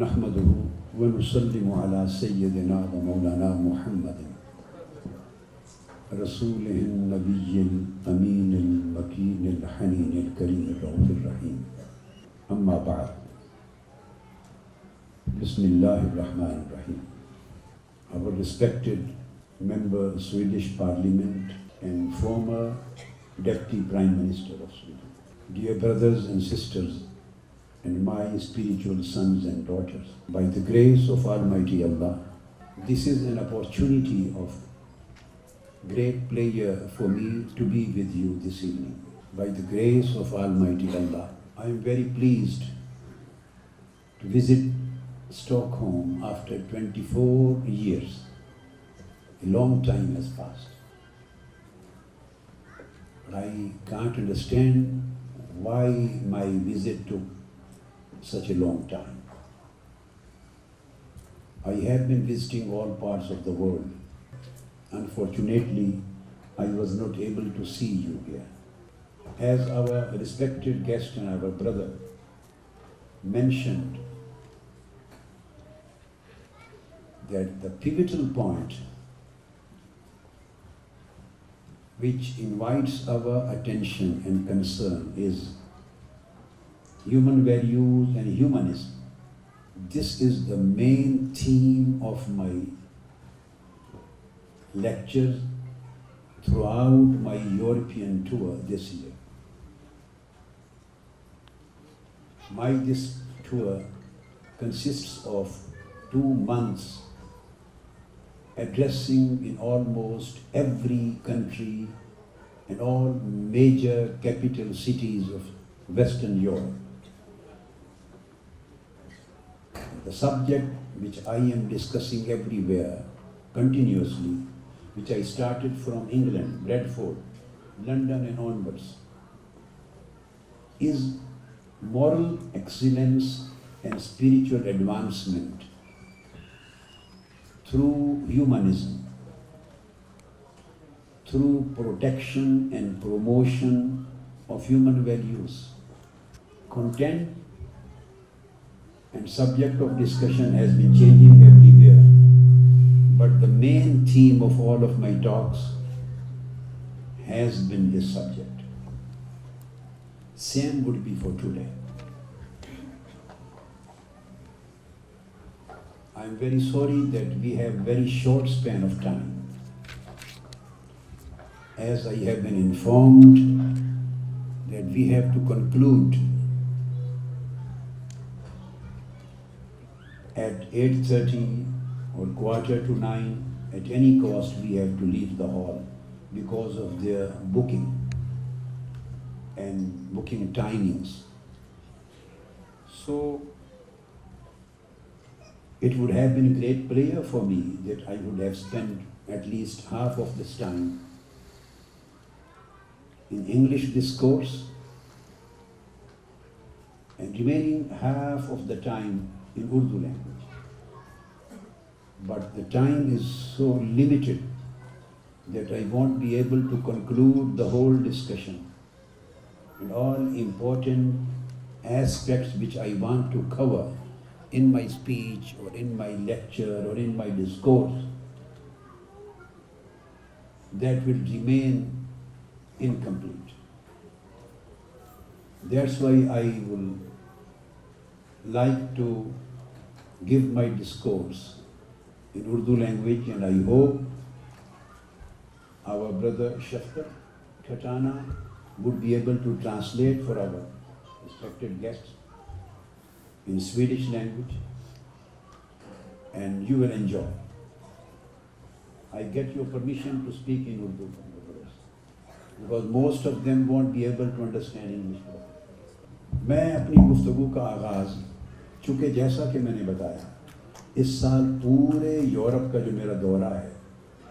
نحمده ونسلم على سيدنا ومولانا محمد رسوله النبي الأمين المكين الحنين الكريم الرؤوف الرحيم أما بعد بسم الله الرحمن اللہ الرحمٰن رحیم اب Swedish parliament and former deputy prime minister of Sweden dear brothers and sisters and my spiritual sons and daughters, by the grace of Almighty Allah, this is an opportunity of great pleasure for me to be with you this evening. By the grace of Almighty Allah, I am very pleased to visit Stockholm after 24 years. A long time has passed. But I can't understand why my visit took such a long time. I have been visiting all parts of the world. Unfortunately, I was not able to see you here. As our respected guest and our brother mentioned, that the pivotal point which invites our attention and concern is human values and humanism. This is the main theme of my lectures throughout my European tour this year. This tour consists of 2 months addressing in almost every country and all major capital cities of Western Europe. The subject which I am discussing everywhere, continuously, which I started from England, Bradford, London and onwards, is moral excellence and spiritual advancement through humanism, through protection and promotion of human values. Content main themes subject same would be for today I am very sorry that we have very short span of time as I have been informed that we have to conclude At 8:30 or quarter to 9, at any cost we have to leave the hall because of their booking and booking timings. So it would have been a great prayer for me that I would have spent at least half of this time in English discourse and remaining half of the time in Urdu language. But the time is so limited that I won't be able to conclude the whole discussion and all important aspects which I want to cover in my speech or in my lecture or in my discourse. That will remain incomplete. That's why I would like to go my discourse in Urdu language and I hope our brother شفترا would be ایبلسلیٹ for our guest in Swedish language and you will enjoy I get your permission to speak in Urdu of them وانڈرسٹینڈ میں اپنی گفتگو کا آغاز چونکہ جیسا کہ میں نے بتایا اس سال پورے یورپ کا جو میرا دورہ ہے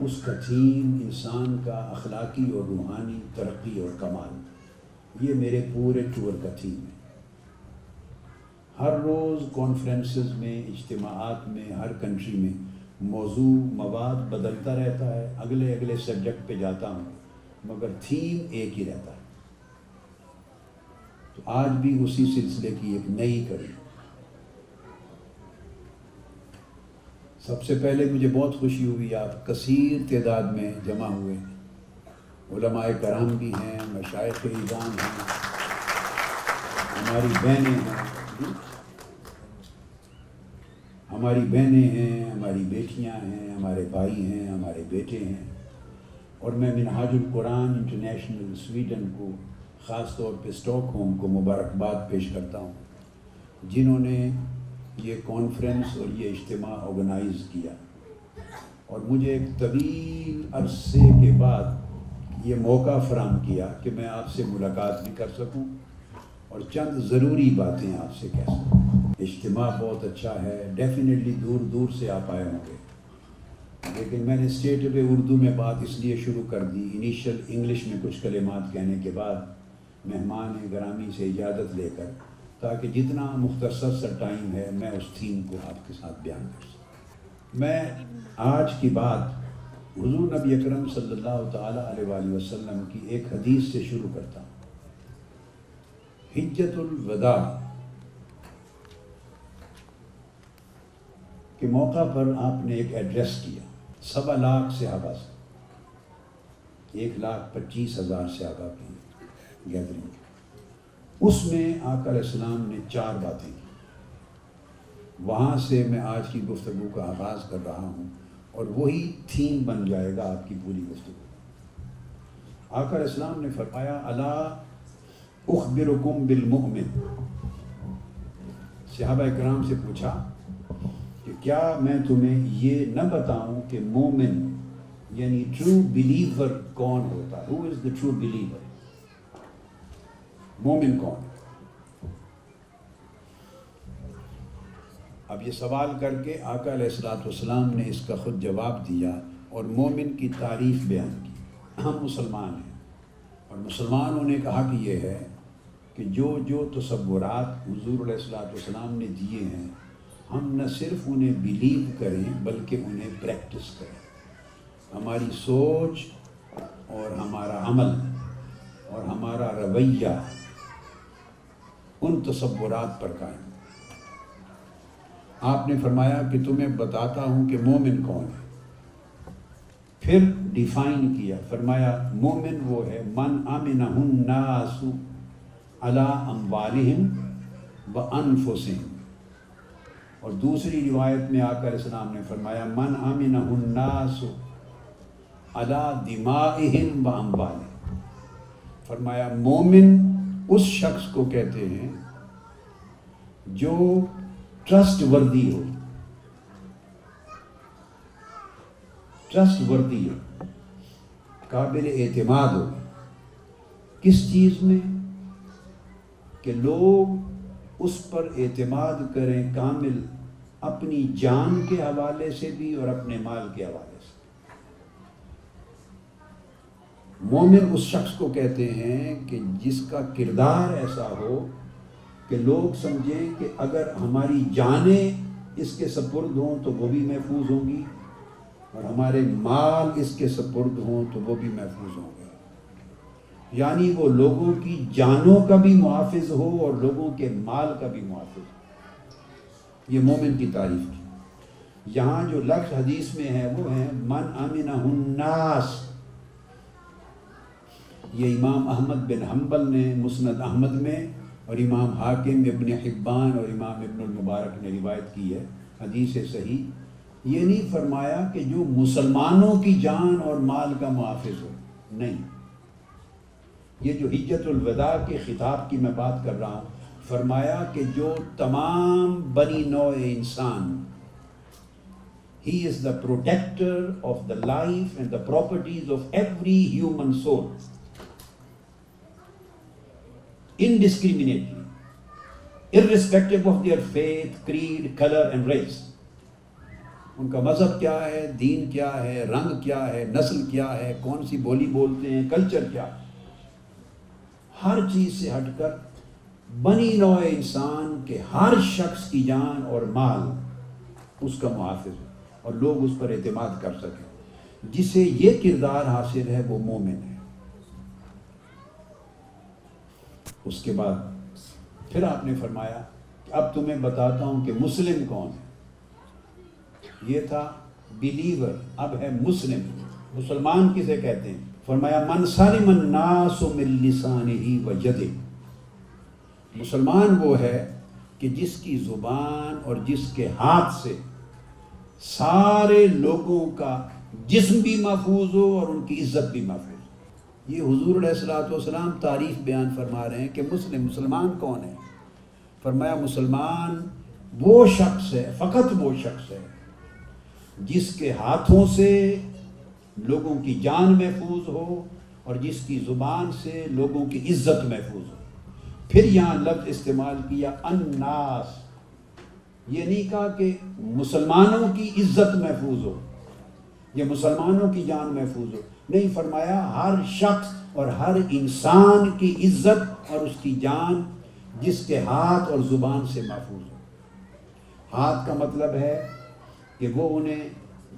اس کا تھیم انسان کا اخلاقی اور روحانی ترقی اور کمال یہ میرے پورے ٹور کا تھیم ہے ہر روز کانفرنسز میں اجتماعات میں ہر کنٹری میں موضوع مواد بدلتا رہتا ہے اگلے اگلے سبجیکٹ پہ جاتا ہوں مگر تھیم ایک ہی رہتا ہے تو آج بھی اسی سلسلے کی ایک نئی کڑی سب سے پہلے مجھے بہت خوشی ہوئی آپ کثیر تعداد میں جمع ہوئے علماء کرام بھی ہیں مشائق ایزان ہیں ہماری بہنیں ہیں ہماری بہنیں ہیں ہماری بیٹیاں ہیں ہمارے بھائی ہیں ہمارے بیٹے ہیں اور میں منہاج القرآن انٹرنیشنل سویڈن کو خاص طور پہ اسٹاک ہوم کو مبارکباد پیش کرتا ہوں جنہوں نے یہ کانفرنس اور یہ اجتماع آرگنائز کیا اور مجھے ایک طویل عرصے کے بعد یہ موقع فراہم کیا کہ میں آپ سے ملاقات بھی کر سکوں اور چند ضروری باتیں آپ سے کہہ سکوں اجتماع بہت اچھا ہے ڈیفینیٹلی دور دور سے آپ آئے ہوں گے لیکن میں نے اسٹیٹ پہ اردو میں بات اس لیے شروع کر دی انیشل انگلش میں کچھ کلمات کہنے کے بعد مہمان گرامی سے اجازت لے کر تاکہ جتنا مختصر سا ٹائم ہے میں اس تھیم کو آپ کے ساتھ بیان کر سکوں میں آج کی بات حضور نبی اکرم صلی اللہ تعالیٰ علیہ وآلہ وسلم کی ایک حدیث سے شروع کرتا ہوں حجت الوداع کے موقع پر آپ نے ایک ایڈریس کیا سوا لاکھ صحابہ سے ایک لاکھ پچیس ہزار صحابہ کی گیدرنگ اس میں آقا علیہ السلام نے چار باتیں کی وہاں سے میں آج کی گفتگو کا آغاز کر رہا ہوں اور وہی تھیم بن جائے گا آپ کی پوری گفتگو آقا علیہ السلام نے فرمایا اللہ اخبرکم بالمؤمن صحابہ اکرام سے پوچھا کہ کیا میں تمہیں یہ نہ بتاؤں کہ مومن یعنی ٹرو بلیور کون ہوتا ہے ٹرو بلیور مومن کون اب یہ سوال کر کے آقا علیہ السلاۃ والسلام نے اس کا خود جواب دیا اور مومن کی تعریف بیان کی ہم مسلمان ہیں اور مسلمانوں نے کہا کہ یہ ہے کہ جو جو تصورات حضور علیہ السلاۃ والسلام نے دیے ہیں ہم نہ صرف انہیں بلیو کریں بلکہ انہیں پریکٹس کریں ہماری سوچ اور ہمارا عمل اور ہمارا رویہ ان تصورات پر قائم آپ نے فرمایا کہ تمہیں بتاتا ہوں کہ مومن کون ہے پھر ڈیفائن کیا فرمایا مومن وہ ہے من امن الناس نہ اموالہم و انفسہم اور دوسری روایت میں آ کر اسلام نے فرمایا من امن الناس نہ آسو و اموالہم فرمایا مومن اس شخص کو کہتے ہیں جو ٹرسٹ وردی ہو ٹرسٹ وردی ہو قابل اعتماد ہو کس چیز میں کہ لوگ اس پر اعتماد کریں کامل اپنی جان کے حوالے سے بھی اور اپنے مال کے حوالے سے مومن اس شخص کو کہتے ہیں کہ جس کا کردار ایسا ہو کہ لوگ سمجھیں کہ اگر ہماری جانیں اس کے سپرد ہوں تو وہ بھی محفوظ ہوں گی اور ہمارے مال اس کے سپرد ہوں تو وہ بھی محفوظ ہوں گے یعنی وہ لوگوں کی جانوں کا بھی محافظ ہو اور لوگوں کے مال کا بھی محافظ ہو یہ مومن کی تعریف یہاں جو لقش حدیث میں ہے وہ ہیں من الناس یہ امام احمد بن حنبل نے مسند احمد میں اور امام حاکم ابن حبان اور امام ابن المبارک نے روایت کی ہے حدیث صحیح یہ نہیں فرمایا کہ جو مسلمانوں کی جان اور مال کا محافظ ہو نہیں یہ جو حجت الوداع کے خطاب کی میں بات کر رہا ہوں فرمایا کہ جو تمام بنی نوع انسان ہی is the protector of the life and the properties of every human soul indiscriminately, irrespective of their faith, creed, color and race. ان کا مذہب کیا ہے دین کیا ہے رنگ کیا ہے نسل کیا ہے کون سی بولی بولتے ہیں کلچر کیا ہے ہر چیز سے ہٹ کر بنی نوع انسان کے ہر شخص کی جان اور مال اس کا محافظ ہے اور لوگ اس پر اعتماد کر سکیں جسے یہ کردار حاصل ہے وہ مومن ہے اس کے بعد پھر آپ نے فرمایا کہ اب تمہیں بتاتا ہوں کہ مسلم کون ہے یہ تھا بلیور اب ہے مسلم مسلمان کسے کہتے ہیں فرمایا من منسانی من ملسانی و جدی مسلمان وہ ہے کہ جس کی زبان اور جس کے ہاتھ سے سارے لوگوں کا جسم بھی محفوظ ہو اور ان کی عزت بھی محفوظ یہ حضور السلات والسلام تعریف بیان فرما رہے ہیں کہ مسلم مسلمان کون ہے فرمایا مسلمان وہ شخص ہے فقط وہ شخص ہے جس کے ہاتھوں سے لوگوں کی جان محفوظ ہو اور جس کی زبان سے لوگوں کی عزت محفوظ ہو پھر یہاں لفظ استعمال کیا الناس یہ نہیں کہا کہ مسلمانوں کی عزت محفوظ ہو یہ مسلمانوں کی جان محفوظ ہو نہیں فرمایا ہر شخص اور ہر انسان کی عزت اور اس کی جان جس کے ہاتھ اور زبان سے محفوظ ہو ہاتھ کا مطلب ہے کہ وہ انہیں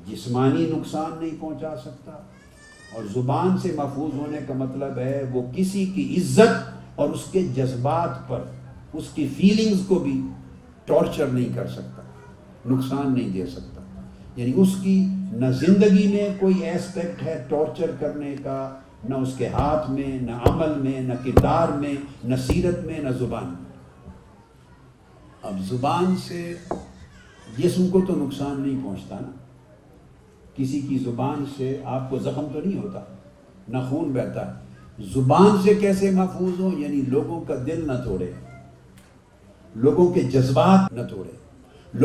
جسمانی نقصان نہیں پہنچا سکتا اور زبان سے محفوظ ہونے کا مطلب ہے وہ کسی کی عزت اور اس کے جذبات پر اس کی فیلنگز کو بھی ٹارچر نہیں کر سکتا نقصان نہیں دے سکتا یعنی اس کی نہ زندگی میں کوئی ایسپیکٹ ہے ٹارچر کرنے کا نہ اس کے ہاتھ میں نہ عمل میں نہ کردار میں نہ سیرت میں نہ زبان میں اب زبان سے جسم کو تو نقصان نہیں پہنچتا نا کسی کی زبان سے آپ کو زخم تو نہیں ہوتا نہ خون بہتا ہے زبان سے کیسے محفوظ ہو یعنی لوگوں کا دل نہ توڑے لوگوں کے جذبات نہ توڑے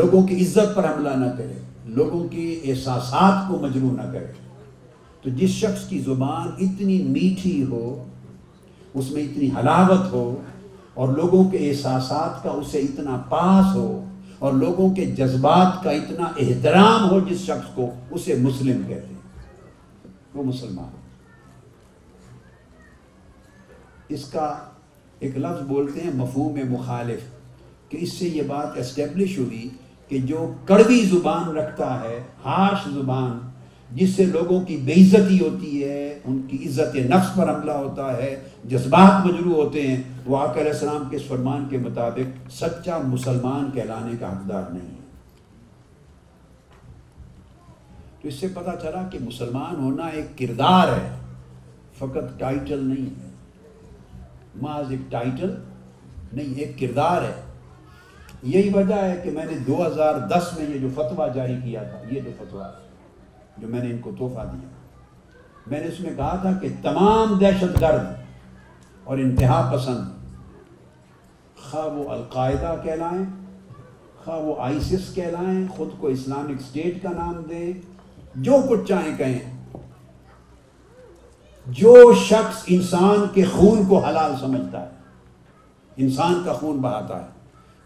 لوگوں کی عزت پر حملہ نہ کرے لوگوں کے احساسات کو نہ کرے تو جس شخص کی زبان اتنی میٹھی ہو اس میں اتنی حلاوت ہو اور لوگوں کے احساسات کا اسے اتنا پاس ہو اور لوگوں کے جذبات کا اتنا احترام ہو جس شخص کو اسے مسلم کہتے ہیں وہ مسلمان اس کا ایک لفظ بولتے ہیں مفہوم مخالف کہ اس سے یہ بات اسٹیبلش ہوئی کہ جو کڑوی زبان رکھتا ہے ہارش زبان جس سے لوگوں کی بے عزتی ہوتی ہے ان کی عزت نفس پر حملہ ہوتا ہے جذبات مجروع ہوتے ہیں وہ آقا علیہ السلام کے فرمان کے مطابق سچا مسلمان کہلانے کا حقدار نہیں ہے تو اس سے پتا چلا کہ مسلمان ہونا ایک کردار ہے فقط ٹائٹل نہیں ہے معاذ ٹائٹل نہیں ایک کردار ہے یہی وجہ ہے کہ میں نے دو ہزار دس میں یہ جو فتویٰ جاری کیا تھا یہ جو فتویٰ جو میں نے ان کو تحفہ دیا میں نے اس میں کہا تھا کہ تمام دہشت گرد اور انتہا پسند خواہ وہ القاعدہ کہلائیں خواہ وہ آئیسس کہلائیں خود کو اسلامک اسٹیٹ کا نام دیں جو کچھ چاہیں کہیں جو شخص انسان کے خون کو حلال سمجھتا ہے انسان کا خون بہاتا ہے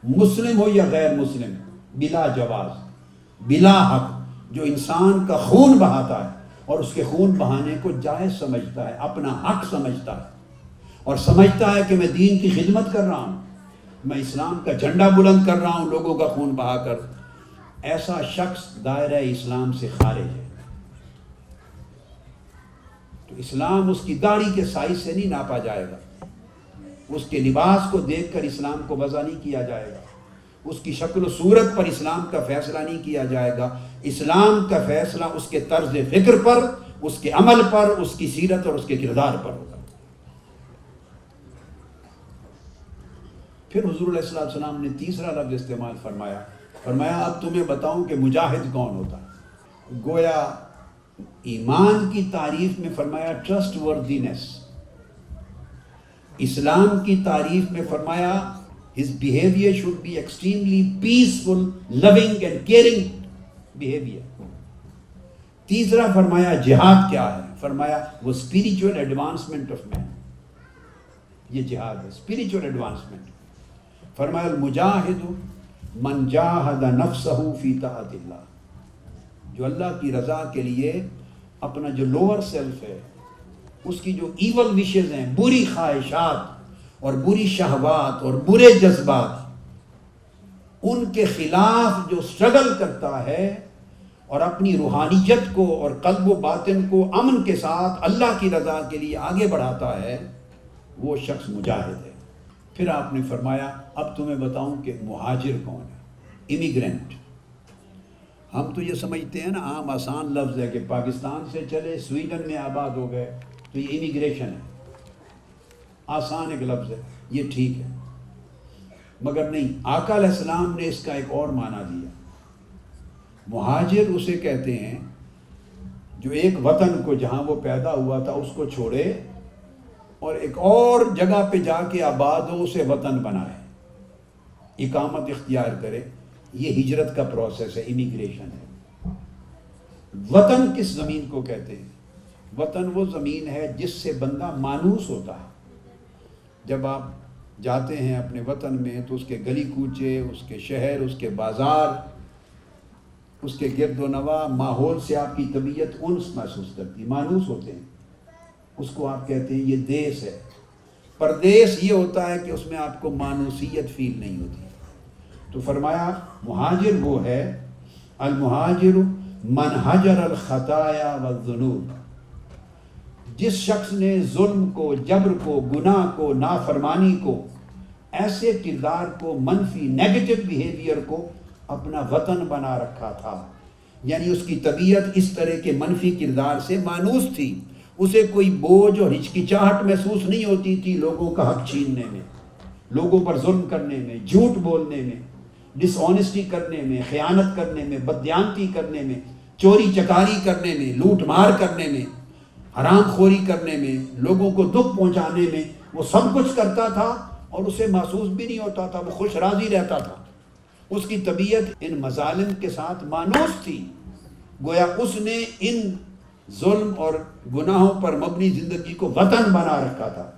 مسلم ہو یا غیر مسلم بلا جواز بلا حق جو انسان کا خون بہاتا ہے اور اس کے خون بہانے کو جائز سمجھتا ہے اپنا حق سمجھتا ہے اور سمجھتا ہے کہ میں دین کی خدمت کر رہا ہوں میں اسلام کا جھنڈا بلند کر رہا ہوں لوگوں کا خون بہا کر ایسا شخص دائرہ اسلام سے خارج ہے تو اسلام اس کی داڑھی کے سائز سے نہیں ناپا جائے گا اس کے لباس کو دیکھ کر اسلام کو وضع نہیں کیا جائے گا اس کی شکل و صورت پر اسلام کا فیصلہ نہیں کیا جائے گا اسلام کا فیصلہ اس کے طرز فکر پر اس کے عمل پر اس کی سیرت اور اس کے کردار پر ہوگا پھر حضور علیہ السلام نے تیسرا لفظ استعمال فرمایا فرمایا اب تمہیں بتاؤں کہ مجاہد کون ہوتا ہے گویا ایمان کی تعریف میں فرمایا ٹرسٹ وردینس اسلام کی تعریف میں فرمایا his behaviour should be extremely peaceful loving and caring behaviour تیسرا فرمایا جہاد کیا ہے فرمایا وہ اسپریچو ایڈوانسمنٹ آف مین یہ جہاد ہے اسپریچو ایڈوانسمنٹ فرمایا المجاہد من جاہد نفسہ فی اللہ جو اللہ کی رضا کے لیے اپنا جو لوور سیلف ہے اس کی جو ایول وشز ہیں بری خواہشات اور بری شہوات اور برے جذبات ان کے خلاف جو سٹرگل کرتا ہے اور اپنی روحانیت کو اور قلب و باطن کو امن کے ساتھ اللہ کی رضا کے لیے آگے بڑھاتا ہے وہ شخص مجاہد ہے پھر آپ نے فرمایا اب تمہیں بتاؤں کہ مہاجر کون ہے امیگرینٹ ہم تو یہ سمجھتے ہیں نا عام آسان لفظ ہے کہ پاکستان سے چلے سویڈن میں آباد ہو گئے تو یہ امیگریشن ہے آسان ایک لفظ ہے یہ ٹھیک ہے مگر نہیں آقا علیہ السلام نے اس کا ایک اور معنی دیا مہاجر اسے کہتے ہیں جو ایک وطن کو جہاں وہ پیدا ہوا تھا اس کو چھوڑے اور ایک اور جگہ پہ جا کے آباد ہو اسے وطن بنائے اقامت اختیار کرے یہ ہجرت کا پروسیس ہے امیگریشن ہے وطن کس زمین کو کہتے ہیں وطن وہ زمین ہے جس سے بندہ مانوس ہوتا ہے جب آپ جاتے ہیں اپنے وطن میں تو اس کے گلی کوچے اس کے شہر اس کے بازار اس کے گرد و نوا ماحول سے آپ کی طبیعت انس محسوس کرتی مانوس ہوتے ہیں اس کو آپ کہتے ہیں یہ دیس ہے پردیس یہ ہوتا ہے کہ اس میں آپ کو مانوسیت فیل نہیں ہوتی تو فرمایا مہاجر وہ ہے المہاجر منحجر الخطایا والذنوب جس شخص نے ظلم کو جبر کو گناہ کو نافرمانی کو ایسے کردار کو منفی نیگیٹو بیہیویئر کو اپنا وطن بنا رکھا تھا یعنی اس کی طبیعت اس طرح کے منفی کردار سے مانوس تھی اسے کوئی بوجھ اور ہچکچاہٹ محسوس نہیں ہوتی تھی لوگوں کا حق چھیننے میں لوگوں پر ظلم کرنے میں جھوٹ بولنے میں ڈس آنیسٹی کرنے میں خیانت کرنے میں بدیانتی کرنے میں چوری چکاری کرنے میں لوٹ مار کرنے میں حرام خوری کرنے میں لوگوں کو دکھ پہنچانے میں وہ سب کچھ کرتا تھا اور اسے محسوس بھی نہیں ہوتا تھا وہ خوش راضی رہتا تھا اس کی طبیعت ان مظالم کے ساتھ مانوس تھی گویا اس نے ان ظلم اور گناہوں پر مبنی زندگی کو وطن بنا رکھا تھا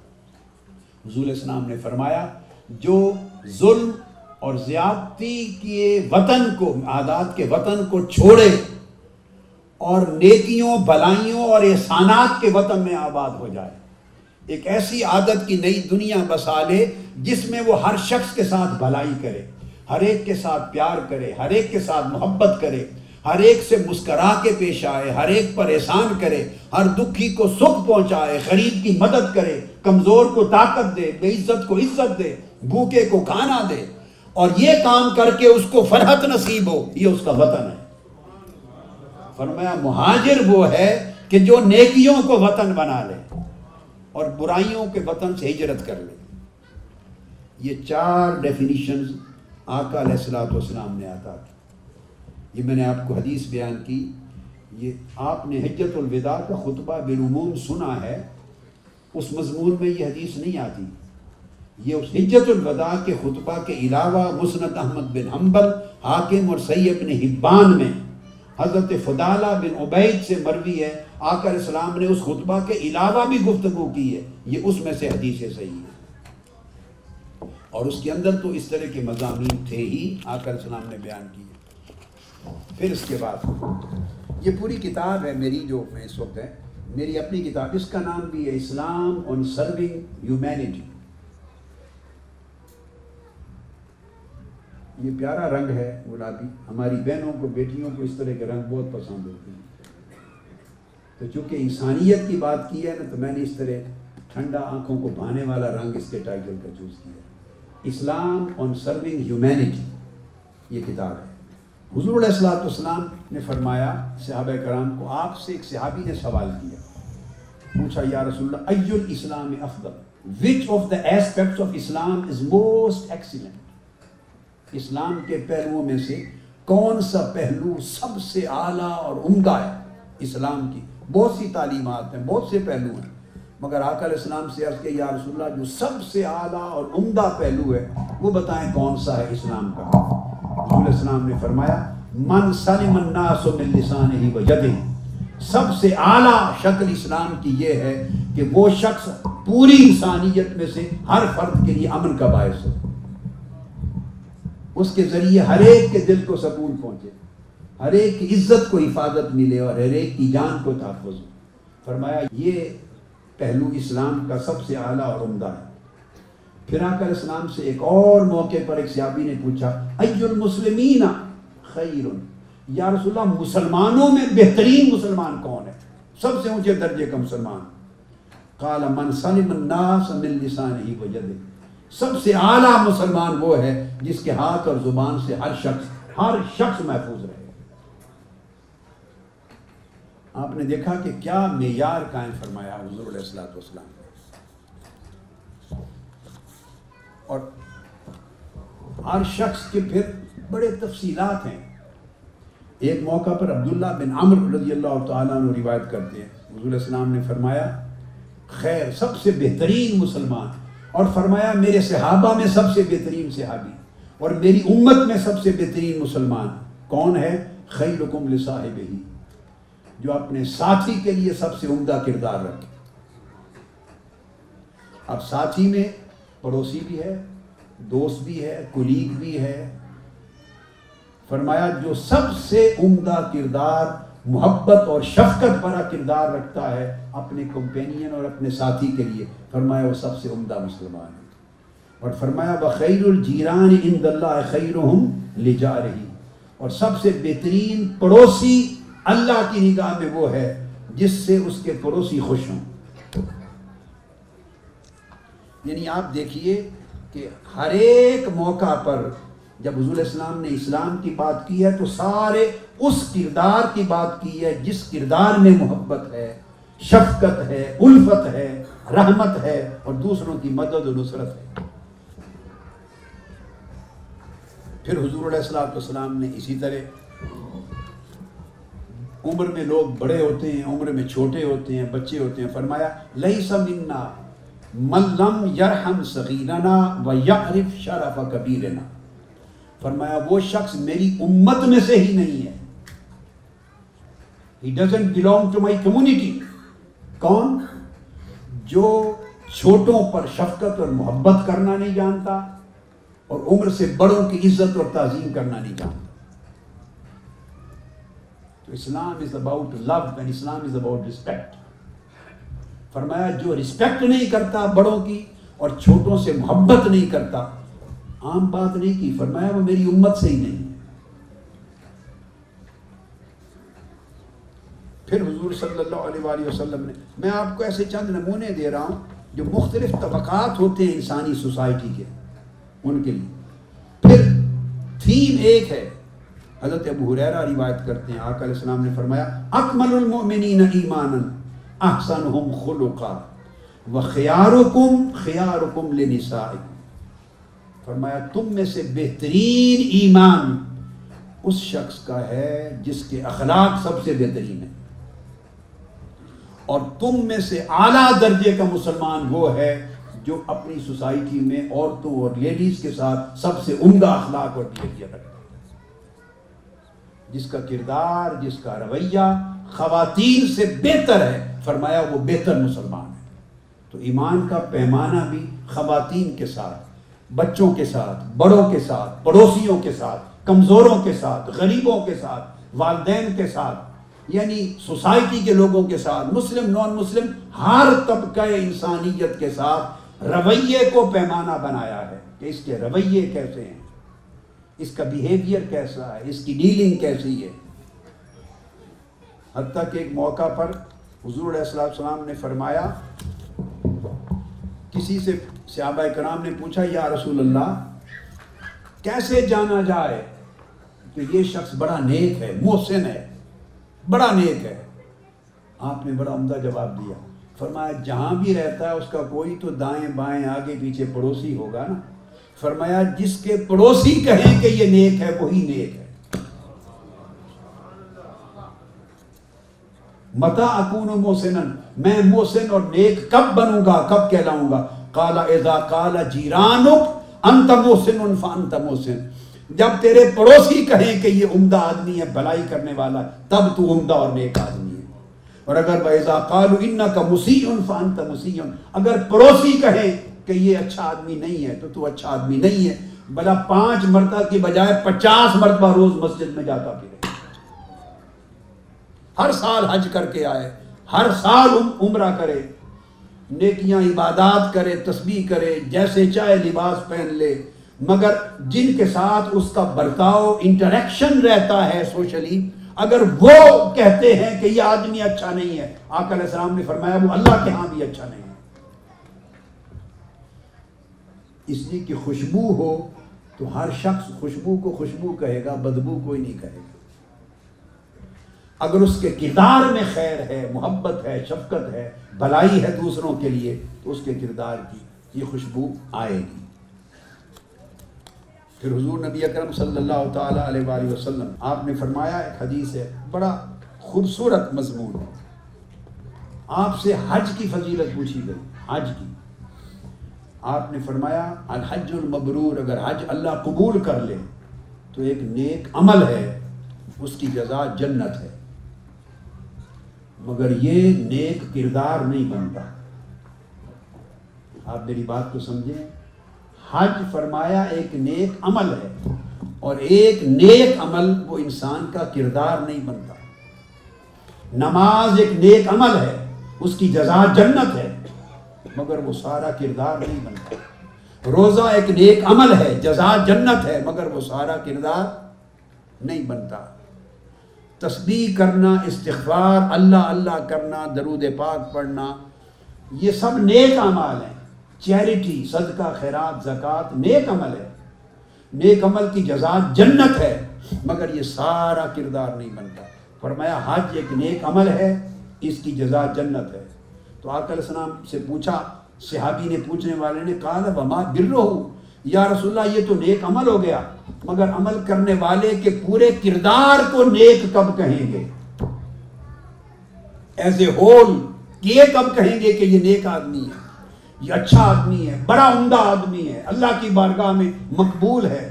حضور اسلام نے فرمایا جو ظلم اور زیادتی کے وطن کو آداد کے وطن کو چھوڑے اور نیکیوں بھلائیوں اور احسانات کے وطن میں آباد ہو جائے ایک ایسی عادت کی نئی دنیا بسا لے جس میں وہ ہر شخص کے ساتھ بھلائی کرے ہر ایک کے ساتھ پیار کرے ہر ایک کے ساتھ محبت کرے ہر ایک سے مسکرا کے پیش آئے ہر ایک پر احسان کرے ہر دکھی کو سکھ پہنچائے غریب کی مدد کرے کمزور کو طاقت دے بے عزت کو عزت دے بھوکے کو کھانا دے اور یہ کام کر کے اس کو فرحت نصیب ہو یہ اس کا وطن ہے فرمایا مہاجر وہ ہے کہ جو نیکیوں کو وطن بنا لے اور برائیوں کے وطن سے ہجرت کر لے یہ چار ڈیفینیشن آکاب والسلام نے آتا یہ میں نے آپ کو حدیث بیان کی یہ آپ نے حجت الوداع کا خطبہ بالعموم سنا ہے اس مضمون میں یہ حدیث نہیں آتی یہ اس حجت الوداع کے خطبہ کے علاوہ مسند احمد بن حنبل حاکم اور سید بن حبان میں حضرت فدالہ بن عبید سے مروی ہے آقا علیہ السلام نے اس خطبہ کے علاوہ بھی گفتگو کی ہے یہ اس میں سے حدیث صحیح ہے اور اس کے اندر تو اس طرح کے مضامین تھے ہی آقا علیہ السلام نے بیان کیے پھر اس کے بعد یہ پوری کتاب ہے میری جو میں اس وقت ہے میری اپنی کتاب اس کا نام بھی ہے اسلام آن سرونگ ہیومینٹی یہ پیارا رنگ ہے گلابی ہماری بہنوں کو بیٹیوں کو اس طرح کے رنگ بہت پسند ہوتے ہیں تو چونکہ انسانیت کی بات کی ہے نا تو میں نے اس طرح ٹھنڈا آنکھوں کو بھانے والا رنگ اس کے ٹائٹل کا چوز کیا اسلام آن سرونگ ہیومینٹی یہ کتاب ہے حضور علیہ السلام نے فرمایا صحابہ کرام کو آپ سے ایک صحابی نے سوال کیا پوچھا یا رسول اللہ ایل اسلام which of the aspects of Islam is most excellent اسلام کے پہلوؤں میں سے کون سا پہلو سب سے اعلیٰ اور عمدہ ہے اسلام کی بہت سی تعلیمات ہیں بہت سے پہلو ہیں مگر آقا علیہ السلام سے عرض کے یا رسول اللہ جو سب سے اعلیٰ اور عمدہ پہلو ہے وہ بتائیں کون سا ہے اسلام کا رسول علیہ السلام نے فرمایا من سلم الناس من لسان ہی وجدے سب سے اعلیٰ شکل اسلام کی یہ ہے کہ وہ شخص پوری انسانیت میں سے ہر فرد کے لیے امن کا باعث ہے اس کے ذریعے ہر ایک کے دل کو سکون پہنچے ہر ایک کی عزت کو حفاظت ملے اور ہر ایک کی جان کو تحفظ ہو فرمایا یہ پہلو اسلام کا سب سے اعلیٰ اور عمدہ ہے پھر آ کر اسلام سے ایک اور موقع پر ایک سیابی نے پوچھا ایج المسلمین خیر یا رسول اللہ مسلمانوں میں بہترین مسلمان کون ہے سب سے اونچے درجے کا مسلمان قال من کالا من ہی بجلے سب سے اعلیٰ مسلمان وہ ہے جس کے ہاتھ اور زبان سے ہر شخص ہر شخص محفوظ رہے آپ نے دیکھا کہ کیا معیار قائم فرمایا حضور علیہ السلام اور ہر شخص کے پھر بڑے تفصیلات ہیں ایک موقع پر عبداللہ بن عمر رضی اللہ تعالیٰ روایت کرتے ہیں حضور علیہ السلام نے فرمایا خیر سب سے بہترین مسلمان اور فرمایا میرے صحابہ میں سب سے بہترین صحابی اور میری امت میں سب سے بہترین مسلمان کون ہے خیرکم لصاحب ہی جو اپنے ساتھی کے لیے سب سے عمدہ کردار رکھے اب ساتھی میں پڑوسی بھی ہے دوست بھی ہے کلیگ بھی ہے فرمایا جو سب سے عمدہ کردار محبت اور شفقت بڑا کردار رکھتا ہے اپنے کمپینین اور اپنے ساتھی کے لیے فرمایا وہ سب سے عمدہ مسلمان اور فرمایا بخیر الجیران خیر لے جا رہی اور سب سے بہترین پڑوسی اللہ کی نگاہ میں وہ ہے جس سے اس کے پڑوسی خوش ہوں یعنی آپ دیکھیے کہ ہر ایک موقع پر جب حضور نے اسلام کی بات کی ہے تو سارے اس کردار کی بات کی ہے جس کردار میں محبت ہے شفقت ہے الفت ہے رحمت ہے اور دوسروں کی مدد و نصرت ہے پھر حضور علیہ السلام نے اسی طرح عمر میں لوگ بڑے ہوتے ہیں عمر میں چھوٹے ہوتے ہیں بچے ہوتے ہیں فرمایا لئی سمنا ملم یرحم سکینا و یعرف شرف کبیرنا فرمایا وہ شخص میری امت میں سے ہی نہیں ہے doesn't belong to my community کون جو چھوٹوں پر شفقت اور محبت کرنا نہیں جانتا اور عمر سے بڑوں کی عزت اور تعظیم کرنا نہیں جانتا تو Islam is about love Islam is about respect فرمایا جو رسپیکٹ نہیں کرتا بڑوں کی اور چھوٹوں سے محبت نہیں کرتا عام بات نہیں کی فرمایا وہ میری امت سے ہی نہیں پھر حضور صلی اللہ علیہ وآلہ وسلم نے میں آپ کو ایسے چند نمونے دے رہا ہوں جو مختلف طبقات ہوتے ہیں انسانی سوسائٹی کے ان کے لیے پھر تھیم ایک ہے حضرت ابو حریرہ روایت کرتے ہیں آقا علیہ السلام نے فرمایا اکمل المؤمنین ایمانا احسنہم خلقا وخیارکم خیارکم فرمایا تم میں سے بہترین ایمان اس شخص کا ہے جس کے اخلاق سب سے بہترین ہے اور تم میں سے اعلیٰ درجے کا مسلمان وہ ہے جو اپنی سوسائٹی میں عورتوں اور لیڈیز کے ساتھ سب سے عمدہ اخلاق اور جس کا کردار جس کا رویہ خواتین سے بہتر ہے فرمایا وہ بہتر مسلمان ہے تو ایمان کا پیمانہ بھی خواتین کے ساتھ بچوں کے ساتھ بڑوں کے ساتھ پڑوسیوں کے ساتھ کمزوروں کے ساتھ غریبوں کے ساتھ والدین کے ساتھ یعنی سوسائٹی کے لوگوں کے ساتھ مسلم نان مسلم ہر طبقہ انسانیت کے ساتھ رویے کو پیمانہ بنایا ہے کہ اس کے رویے کیسے ہیں اس کا بیہیویئر کیسا ہے اس کی ڈیلنگ کیسی ہے حد تک ایک موقع پر حضور علیہ السلام نے فرمایا کسی سے صحابہ کرام نے پوچھا یا رسول اللہ کیسے جانا جائے کہ یہ شخص بڑا نیک ہے محسن ہے بڑا نیک ہے آپ نے بڑا عمدہ جواب دیا فرمایا جہاں بھی رہتا ہے اس کا کوئی تو دائیں بائیں آگے پیچھے پڑوسی ہوگا نا فرمایا جس کے پڑوسی کہیں کہ یہ نیک ہے وہی نیک ہے متا اکون محسن میں محسن اور نیک کب بنوں گا کب کہلاؤں گا کالا کالا جیرانک انت محسن فانت محسن جب تیرے پڑوسی کہیں کہ یہ عمدہ آدمی ہے بھلائی کرنے والا تب تو عمدہ اور نیک آدمی ہے اور اگر ان کا مسیح انفانتا مسیح اگر پڑوسی کہیں کہ یہ اچھا آدمی نہیں ہے تو تو اچھا آدمی نہیں ہے بلا پانچ مردہ کی بجائے پچاس مردہ روز مسجد میں جاتا پھر ہر سال حج کر کے آئے ہر سال عمرہ کرے نیکیاں عبادات کرے تسبیح کرے جیسے چاہے لباس پہن لے مگر جن کے ساتھ اس کا برتاؤ انٹریکشن رہتا ہے سوشلی اگر وہ کہتے ہیں کہ یہ آدمی اچھا نہیں ہے آقا علیہ السلام نے فرمایا وہ اللہ کے ہاں بھی اچھا نہیں ہے اس لیے کہ خوشبو ہو تو ہر شخص خوشبو کو خوشبو کہے گا بدبو کوئی نہیں کہے گا اگر اس کے کردار میں خیر ہے محبت ہے شفقت ہے بھلائی ہے دوسروں کے لیے تو اس کے کردار کی یہ خوشبو آئے گی پھر حضور نبی اکرم صلی اللہ تعالیٰ علیہ وآلہ وسلم آپ نے فرمایا ایک حدیث ہے بڑا خوبصورت مضمون آپ سے حج کی فضیلت پوچھی گئی حج کی آپ نے فرمایا الحج المبرور اگر حج اللہ قبول کر لے تو ایک نیک عمل ہے اس کی جزا جنت ہے مگر یہ نیک کردار نہیں بنتا آپ میری بات کو سمجھیں حج فرمایا ایک نیک عمل ہے اور ایک نیک عمل وہ انسان کا کردار نہیں بنتا نماز ایک نیک عمل ہے اس کی جزا جنت ہے مگر وہ سارا کردار نہیں بنتا روزہ ایک نیک عمل ہے جزا جنت ہے مگر وہ سارا کردار نہیں بنتا تسبیح کرنا استغفار اللہ اللہ کرنا درود پاک پڑھنا یہ سب نیک اعمال ہیں چیریٹی صدقہ خیرات زکوٰۃ نیک عمل ہے نیک عمل کی جزا جنت ہے مگر یہ سارا کردار نہیں بنتا فرمایا حج ایک نیک عمل ہے اس کی جزا جنت ہے تو آکل السلام سے پوچھا صحابی نے پوچھنے والے نے کہا وما گر رہو یا رسول اللہ یہ تو نیک عمل ہو گیا مگر عمل کرنے والے کے پورے کردار کو نیک کب کہیں گے ایز اے ہول یہ کب کہیں گے کہ یہ نیک آدمی ہے یہ اچھا آدمی ہے بڑا عمدہ آدمی ہے اللہ کی بارگاہ میں مقبول ہے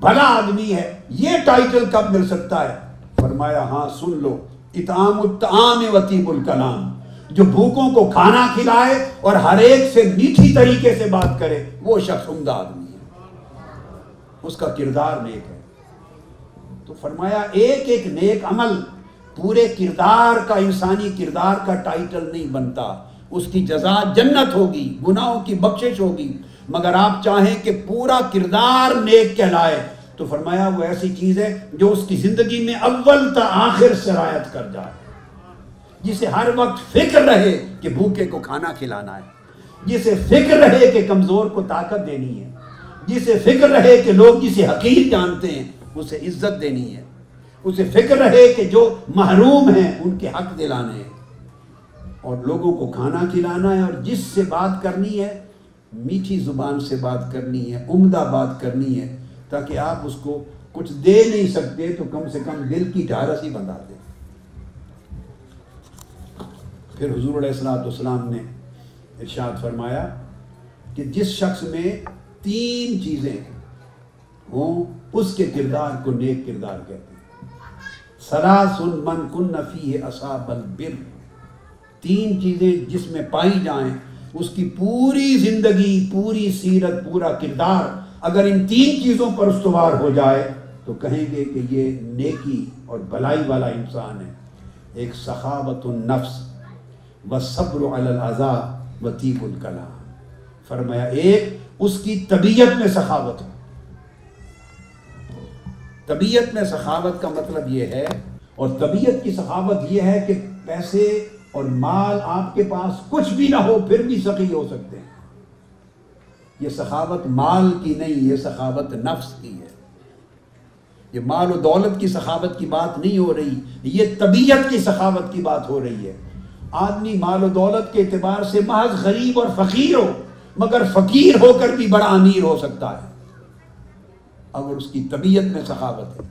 بڑا آدمی ہے یہ ٹائٹل کب مل سکتا ہے فرمایا ہاں سن لو وطیب جو بھوکوں کو کھانا کھلائے اور ہر ایک سے میٹھی طریقے سے بات کرے وہ شخص عمدہ آدمی ہے اس کا کردار نیک ہے تو فرمایا ایک ایک نیک عمل پورے کردار کا انسانی کردار کا ٹائٹل نہیں بنتا اس کی جزا جنت ہوگی گناہوں کی بخشش ہوگی مگر آپ چاہیں کہ پورا کردار نیک کہلائے تو فرمایا وہ ایسی چیز ہے جو اس کی زندگی میں اول تا آخر سرایت کر جائے جسے ہر وقت فکر رہے کہ بھوکے کو کھانا کھلانا ہے جسے فکر رہے کہ کمزور کو طاقت دینی ہے جسے فکر رہے کہ لوگ جسے حقیق جانتے ہیں اسے عزت دینی ہے اسے فکر رہے کہ جو محروم ہیں ان کے حق دلانے ہیں اور لوگوں کو کھانا کھلانا ہے اور جس سے بات کرنی ہے میٹھی زبان سے بات کرنی ہے عمدہ بات کرنی ہے تاکہ آپ اس کو کچھ دے نہیں سکتے تو کم سے کم دل کی ڈھارس ہی دے پھر حضور علیہ السلام نے ارشاد فرمایا کہ جس شخص میں تین چیزیں ہوں اس کے کردار کو نیک کردار کہتے ہیں سراسن من کن نفی اصاب البر تین چیزیں جس میں پائی جائیں اس کی پوری زندگی پوری سیرت پورا کردار اگر ان تین چیزوں پر استوار ہو جائے تو کہیں گے کہ یہ نیکی اور بلائی والا انسان ہے ایک سخاوت النفس و وطیف الکلام فرمایا ایک اس کی طبیعت میں سخاوت ہو طبیعت میں سخاوت کا مطلب یہ ہے اور طبیعت کی سخاوت یہ ہے کہ پیسے اور مال آپ کے پاس کچھ بھی نہ ہو پھر بھی سخی ہو سکتے ہیں یہ سخاوت مال کی نہیں یہ سخاوت نفس کی ہے یہ مال و دولت کی سخاوت کی بات نہیں ہو رہی یہ طبیعت کی سخاوت کی بات ہو رہی ہے آدمی مال و دولت کے اعتبار سے محض غریب اور فقیر ہو مگر فقیر ہو کر بھی بڑا امیر ہو سکتا ہے اگر اس کی طبیعت میں سخاوت ہے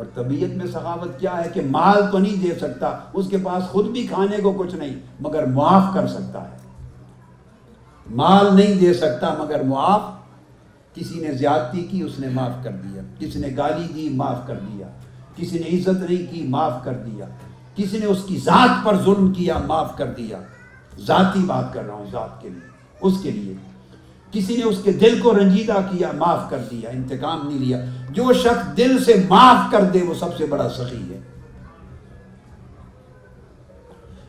اور طبیعت میں سخاوت کیا ہے کہ مال تو نہیں دے سکتا اس کے پاس خود بھی کھانے کو کچھ نہیں مگر معاف کر سکتا ہے مال نہیں دے سکتا مگر معاف کسی نے زیادتی کی اس نے معاف کر دیا کسی نے گالی دی معاف کر دیا کسی نے عزت نہیں کی معاف کر دیا کسی نے اس کی ذات پر ظلم کیا معاف کر دیا ذاتی بات کر رہا ہوں ذات کے لیے اس کے لیے کسی نے اس کے دل کو رنجیدہ کیا معاف کر دیا انتقام نہیں لیا جو شخص دل سے معاف کر دے وہ سب سے بڑا سخی ہے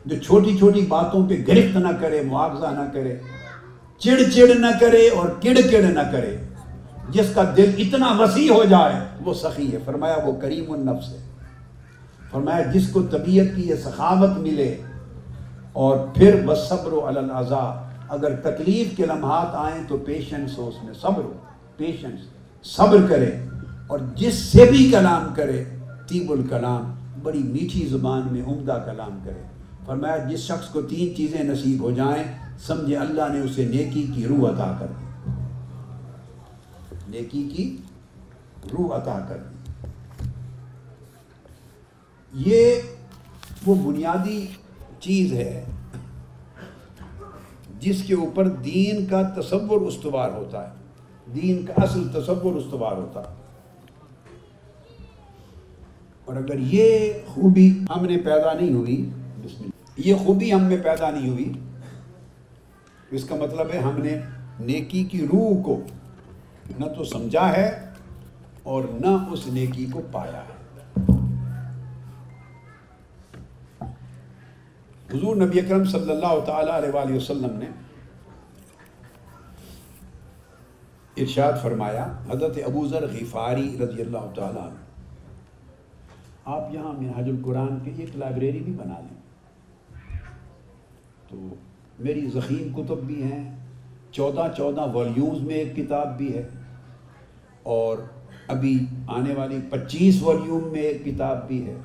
جو چھوٹی چھوٹی باتوں پہ گرفت نہ کرے معاوضہ نہ کرے چڑ چڑ نہ کرے اور کڑ کڑ نہ کرے جس کا دل اتنا وسیع ہو جائے وہ سخی ہے فرمایا وہ کریم النفس ہے فرمایا جس کو طبیعت کی یہ سخاوت ملے اور پھر بصبر اگر تکلیف کے لمحات آئیں تو پیشنس ہو اس میں صبر ہو پیشنس صبر کرے اور جس سے بھی کلام کرے تیب الکلام بڑی میٹھی زبان میں عمدہ کلام کرے فرمایا جس شخص کو تین چیزیں نصیب ہو جائیں سمجھے اللہ نے اسے نیکی کی روح عطا کر دی نیکی کی روح عطا کر دی یہ وہ بنیادی چیز ہے جس کے اوپر دین کا تصور استوار ہوتا ہے دین کا اصل تصور استوار ہوتا ہے اور اگر یہ خوبی ہم نے پیدا نہیں ہوئی بسم اللہ یہ خوبی ہم میں پیدا نہیں ہوئی اس کا مطلب ہے ہم نے نیکی کی روح کو نہ تو سمجھا ہے اور نہ اس نیکی کو پایا ہے حضور نبی اکرم صلی اللہ تعالیٰ علیہ وسلم نے ارشاد فرمایا حضرت ابو ذر غفاری رضی اللہ تعالیٰ آپ یہاں میں القرآن کی ایک لائبریری بھی بنا لیں تو میری زخیم کتب بھی ہیں چودہ چودہ وریومز میں ایک کتاب بھی ہے اور ابھی آنے والی پچیس والیوم میں ایک کتاب بھی ہے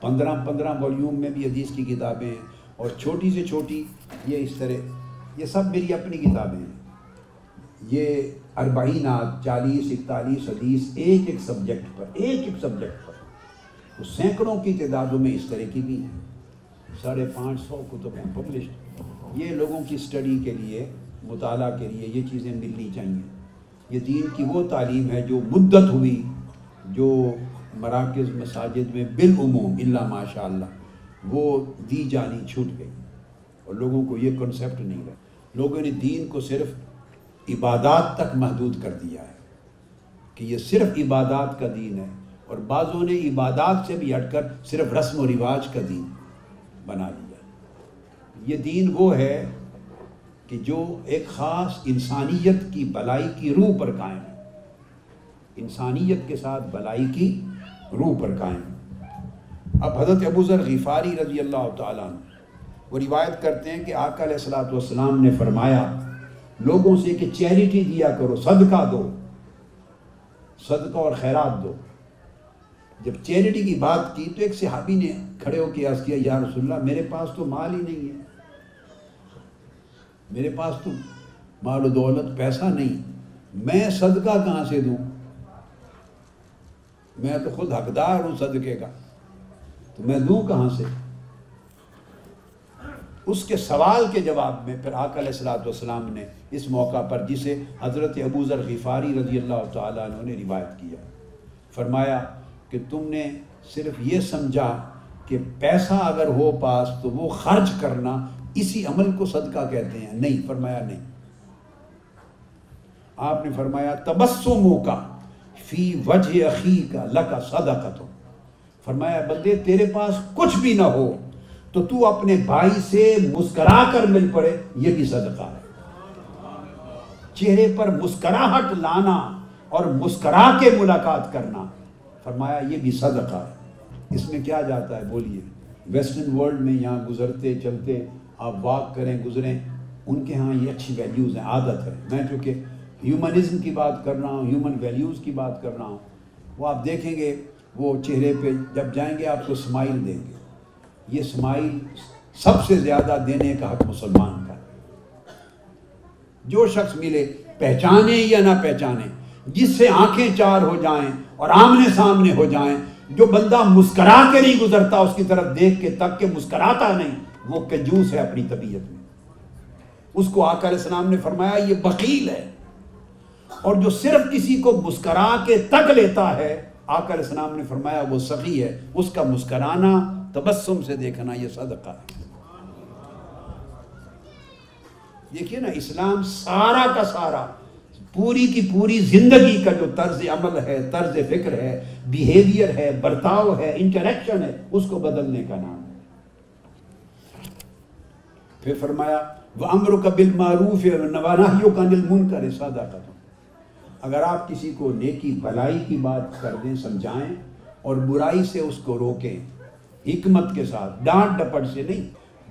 پندرہ پندرہ والیوم میں بھی حدیث کی کتابیں ہیں اور چھوٹی سے چھوٹی یہ اس طرح یہ سب میری اپنی کتابیں ہیں یہ اربعینات نات چالیس اکتالیس حدیث ایک ایک سبجیکٹ پر ایک ایک سبجیکٹ پر تو سینکڑوں کی تعدادوں میں اس طرح کی بھی ہیں ساڑھے پانچ سو کتب ہیں پبلشڈ یہ لوگوں کی اسٹڈی کے لیے مطالعہ کے لیے یہ چیزیں ملنی چاہیے یہ دین کی وہ تعلیم ہے جو مدت ہوئی جو مراکز مساجد میں بالعموم اللہ ماشاء اللہ وہ دی جانی چھوٹ گئی اور لوگوں کو یہ کنسیپٹ نہیں رہا لوگوں نے دین کو صرف عبادات تک محدود کر دیا ہے کہ یہ صرف عبادات کا دین ہے اور بعضوں نے عبادات سے بھی ہٹ کر صرف رسم و رواج کا دین بنا لیا یہ دین وہ ہے کہ جو ایک خاص انسانیت کی بلائی کی روح پر قائم ہے انسانیت کے ساتھ بلائی کی روح پر قائم اب حضرت ابو ذر غفاری رضی اللہ تعالیٰ وہ روایت کرتے ہیں کہ آقا علیہ والسلام نے فرمایا لوگوں سے کہ چیریٹی دیا کرو صدقہ دو صدقہ اور خیرات دو جب چیریٹی کی بات کی تو ایک صحابی نے کھڑے ہو کے کیا یا رسول اللہ میرے پاس تو مال ہی نہیں ہے میرے پاس تو مال و دولت پیسہ نہیں میں صدقہ کہاں سے دوں میں تو خود حقدار ہوں صدقے کا تو میں لوں کہاں سے اس کے سوال کے جواب میں پھر آقا علیہ والسلام نے اس موقع پر جسے حضرت ابو ذر غفاری رضی اللہ تعالیٰ نے روایت کیا فرمایا کہ تم نے صرف یہ سمجھا کہ پیسہ اگر ہو پاس تو وہ خرچ کرنا اسی عمل کو صدقہ کہتے ہیں نہیں فرمایا نہیں آپ نے فرمایا تبسموں کا فی وجہ اخی کا لکا فرمایا بندے تیرے پاس کچھ بھی نہ ہو تو تو اپنے بھائی سے مسکرا کر مل پڑے یہ بھی صدقہ ہے چہرے پر مسکراہٹ لانا اور مسکرا کے ملاقات کرنا فرمایا یہ بھی صدقہ ہے اس میں کیا جاتا ہے بولیے ویسٹرن ورلڈ میں یہاں گزرتے چلتے آپ واک کریں گزریں ان کے ہاں یہ اچھی ویلیوز ہیں عادت ہے میں چونکہ ہیومنزم کی بات کر رہا ہوں ہیومن ویلیوز کی بات کر رہا ہوں وہ آپ دیکھیں گے وہ چہرے پہ جب جائیں گے آپ کو سمائل دیں گے یہ سمائل سب سے زیادہ دینے کا حق مسلمان کا جو شخص ملے پہچانے یا نہ پہچانے جس سے آنکھیں چار ہو جائیں اور آمنے سامنے ہو جائیں جو بندہ مسکرا کے نہیں گزرتا اس کی طرف دیکھ کے تک کہ مسکراتا نہیں وہ کجوس ہے اپنی طبیعت میں اس کو علیہ السلام نے فرمایا یہ بقیل ہے اور جو صرف کسی کو مسکرا کے تک لیتا ہے آقا علیہ السلام نے فرمایا وہ سخی ہے اس کا مسکرانا تبسم سے دیکھنا یہ صدقہ ہے دیکھیے نا اسلام سارا کا سارا پوری کی پوری زندگی کا جو طرز عمل ہے طرز فکر ہے بیہیوئر ہے برتاؤ ہے انٹریکشن ہے اس کو بدلنے کا نام ہے پھر فرمایا وہ امر کا بل معروف ہے نوانا کا نل من کرے سادہ قدم اگر آپ کسی کو نیکی بھلائی کی بات کر دیں سمجھائیں اور برائی سے اس کو روکیں حکمت کے ساتھ ڈانٹ ڈپٹ سے نہیں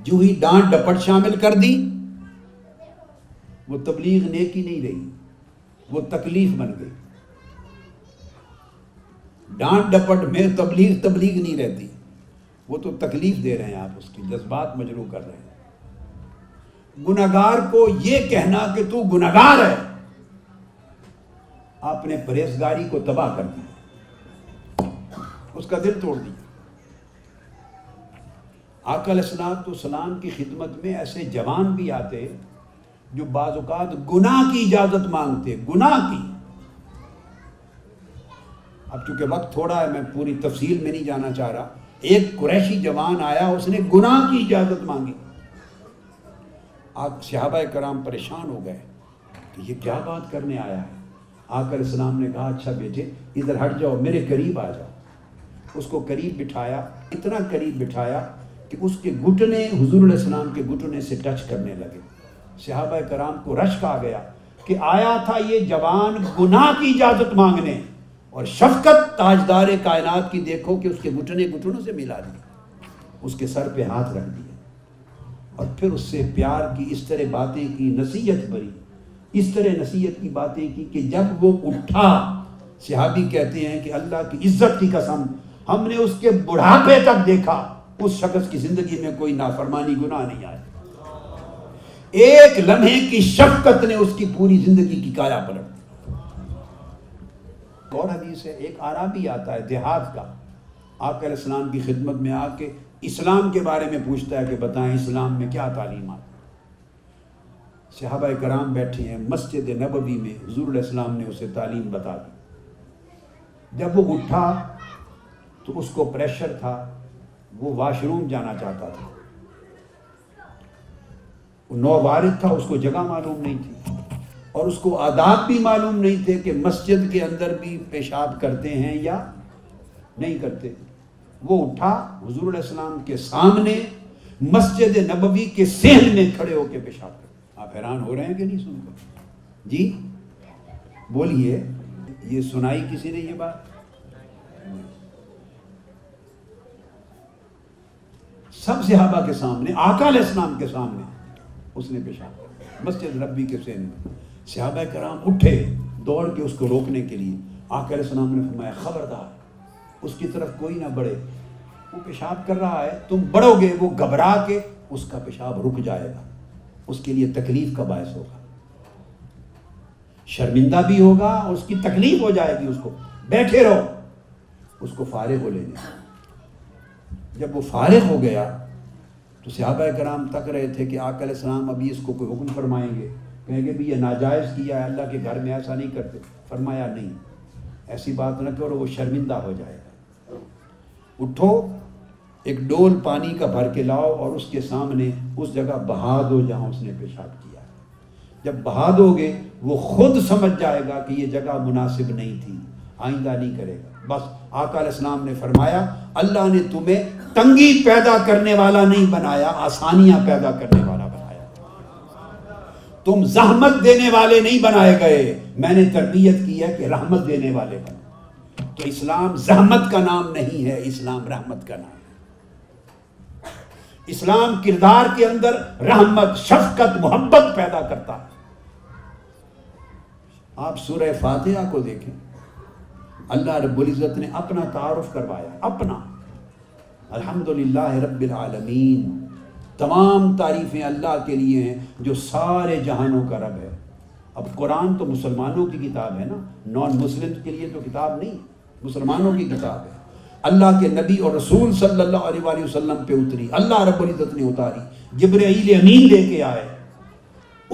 جو ہی ڈانٹ ڈپٹ شامل کر دی وہ تبلیغ نیکی نہیں رہی وہ تکلیف بن گئی ڈانٹ ڈپٹ میں تبلیغ تبلیغ نہیں رہتی وہ تو تکلیف دے رہے ہیں آپ اس کی جذبات مجروح کر رہے ہیں گناگار کو یہ کہنا کہ تو گناہگار ہے آپ نے پرہیزگاری کو تباہ کر دیا اس کا دل توڑ دیا آکل اسلات کی خدمت میں ایسے جوان بھی آتے جو بعض اوقات گناہ کی اجازت مانگتے گناہ کی اب چونکہ وقت تھوڑا ہے میں پوری تفصیل میں نہیں جانا چاہ رہا ایک قریشی جوان آیا اس نے گناہ کی اجازت مانگی آپ صحابہ کرام پریشان ہو گئے کہ یہ کیا بات کرنے آیا ہے آ کر اسلام نے کہا اچھا بیٹے ادھر ہٹ جاؤ میرے قریب آ جاؤ اس کو قریب بٹھایا اتنا قریب بٹھایا کہ اس کے گھٹنے حضور علیہ السلام کے گھٹنے سے ٹچ کرنے لگے صحابہ کرام کو رشک آ گیا کہ آیا تھا یہ جوان گناہ کی اجازت مانگنے اور شفقت تاجدار کائنات کی دیکھو کہ اس کے گھٹنے گھٹنوں سے ملا دی اس کے سر پہ ہاتھ رکھ دیا اور پھر اس سے پیار کی اس طرح باتیں کی نصیحت بری اس طرح نصیحت کی باتیں کی کہ جب وہ اٹھا صحابی کہتے ہیں کہ اللہ کی عزت کی قسم ہم نے اس کے بڑھاپے تک دیکھا اس شخص کی زندگی میں کوئی نافرمانی گناہ نہیں آئے ایک لمحے کی شفقت نے اس کی پوری زندگی کی کایا پلٹ اور حدیث ہے ایک عربی بھی آتا ہے دیہات کا آ کر اسلام کی خدمت میں آ کے اسلام کے بارے میں پوچھتا ہے کہ بتائیں اسلام میں کیا تعلیم آتی صحابہ کرام بیٹھے ہیں مسجد نبوی میں حضور علیہ السلام نے اسے تعلیم بتا دی جب وہ اٹھا تو اس کو پریشر تھا وہ واش روم جانا چاہتا تھا وہ وارد تھا اس کو جگہ معلوم نہیں تھی اور اس کو آداب بھی معلوم نہیں تھے کہ مسجد کے اندر بھی پیشاب کرتے ہیں یا نہیں کرتے وہ اٹھا حضور علیہ السلام کے سامنے مسجد نبوی کے سہن میں کھڑے ہو کے پیشاب کرتے آپ حیران ہو رہے ہیں کہ نہیں سن کر جی بولیے یہ سنائی کسی نے یہ بات سب صحابہ کے سامنے آقا علیہ السلام کے سامنے اس نے پیشاب مسجد ربی کے سین میں صحابہ کرام اٹھے دوڑ کے اس کو روکنے کے لیے آقا علیہ السلام نے فرمایا خبردار اس کی طرف کوئی نہ بڑھے وہ پیشاب کر رہا ہے تم بڑھو گے وہ گھبرا کے اس کا پیشاب رک جائے گا اس کے لیے تکلیف کا باعث ہوگا شرمندہ بھی ہوگا اور اس کی تکلیف ہو جائے گی اس کو بیٹھے رہو اس کو فارغ ہو لینے جب وہ فارغ ہو گیا تو صحابہ کرام تک رہے تھے کہ علیہ السلام ابھی اس کو کوئی حکم فرمائیں گے کہیں گے بھی یہ ناجائز کیا ہے اللہ کے گھر میں ایسا نہیں کرتے فرمایا نہیں ایسی بات نہ کرو وہ شرمندہ ہو جائے گا اٹھو ایک ڈول پانی کا بھر کے لاؤ اور اس کے سامنے اس جگہ بہاد ہو جہاں اس نے پیشاب کیا جب بہاد ہو گئے وہ خود سمجھ جائے گا کہ یہ جگہ مناسب نہیں تھی آئندہ نہیں کرے گا بس آقا علیہ السلام نے فرمایا اللہ نے تمہیں تنگی پیدا کرنے والا نہیں بنایا آسانیاں پیدا کرنے والا بنایا تم زحمت دینے والے نہیں بنائے گئے میں نے تربیت کی ہے کہ رحمت دینے والے بناؤ تو اسلام زحمت کا نام نہیں ہے اسلام رحمت کا نام اسلام کردار کے اندر رحمت شفقت محبت پیدا کرتا ہے آپ سورہ فاتحہ کو دیکھیں اللہ رب العزت نے اپنا تعارف کروایا اپنا الحمدللہ رب العالمین تمام تعریفیں اللہ کے لیے ہیں جو سارے جہانوں کا رب ہے اب قرآن تو مسلمانوں کی کتاب ہے نا نان مسلم کے لیے تو کتاب نہیں مسلمانوں کی کتاب ہے اللہ کے نبی اور رسول صلی اللہ علیہ وآلہ وسلم پہ اتری اللہ رب العزت نے اتاری امین لے کے آئے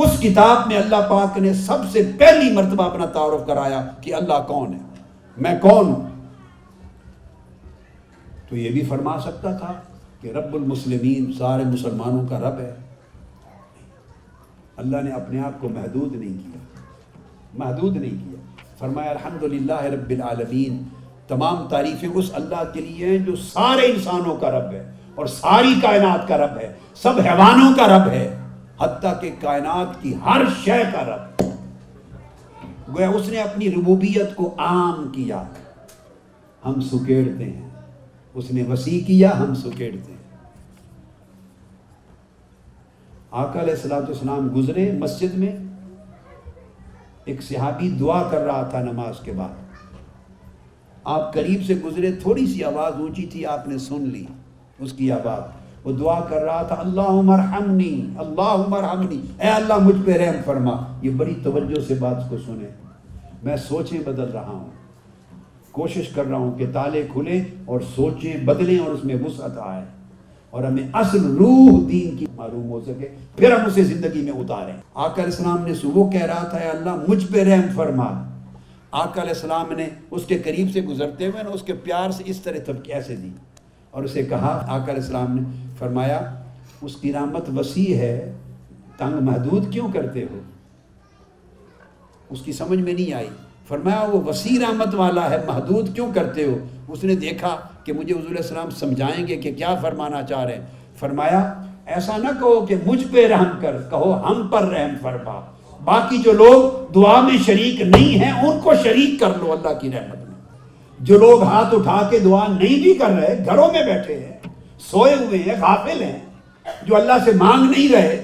اس کتاب میں اللہ پاک نے سب سے پہلی مرتبہ اپنا تعارف کرایا کہ اللہ کون ہے میں کون ہوں تو یہ بھی فرما سکتا تھا کہ رب المسلمین سارے مسلمانوں کا رب ہے اللہ نے اپنے آپ کو محدود نہیں کیا محدود نہیں کیا فرمایا الحمد للہ رب العالمین تمام تعریفیں اس اللہ کے لیے ہیں جو سارے انسانوں کا رب ہے اور ساری کائنات کا رب ہے سب حیوانوں کا رب ہے حتیٰ کہ کائنات کی ہر شے کا رب گویا اس نے اپنی ربوبیت کو عام کیا ہم سکیڑتے ہیں اس نے وسیع کیا ہم سکیڑتے ہیں علیہ السلام اسلام گزرے مسجد میں ایک صحابی دعا کر رہا تھا نماز کے بعد آپ قریب سے گزرے تھوڑی سی آواز اونچی تھی آپ نے سن لی اس کی آواز وہ دعا کر رہا تھا اللہ مرحمنی اللہ مرحمنی اے اللہ مجھ پہ رحم فرما یہ بڑی توجہ سے بات کو سنیں میں سوچیں بدل رہا ہوں کوشش کر رہا ہوں کہ تالے کھلیں اور سوچیں بدلیں اور اس میں وسعت آئے اور ہمیں اصل روح دین کی معلوم ہو سکے پھر ہم اسے زندگی میں اتاریں آ کر اسلام نے وہ کہہ رہا تھا اے اللہ مجھ پہ رحم فرما آقا علیہ السلام نے اس کے قریب سے گزرتے ہوئے اس کے پیار سے اس طرح تب کیسے دی اور اسے کہا آقا علیہ السلام نے فرمایا اس کی رحمت وسیع ہے تنگ محدود کیوں کرتے ہو اس کی سمجھ میں نہیں آئی فرمایا وہ وسیع رحمت والا ہے محدود کیوں کرتے ہو اس نے دیکھا کہ مجھے حضور علیہ السلام سمجھائیں گے کہ کیا فرمانا چاہ رہے ہیں فرمایا ایسا نہ کہو کہ مجھ پہ رحم کر کہو ہم پر رحم فرما باقی جو لوگ دعا میں شریک نہیں ہیں ان کو شریک کر لو اللہ کی رحمت میں جو لوگ ہاتھ اٹھا کے دعا نہیں بھی کر رہے گھروں میں بیٹھے ہیں سوئے ہوئے ہیں غافل ہیں جو اللہ سے مانگ نہیں رہے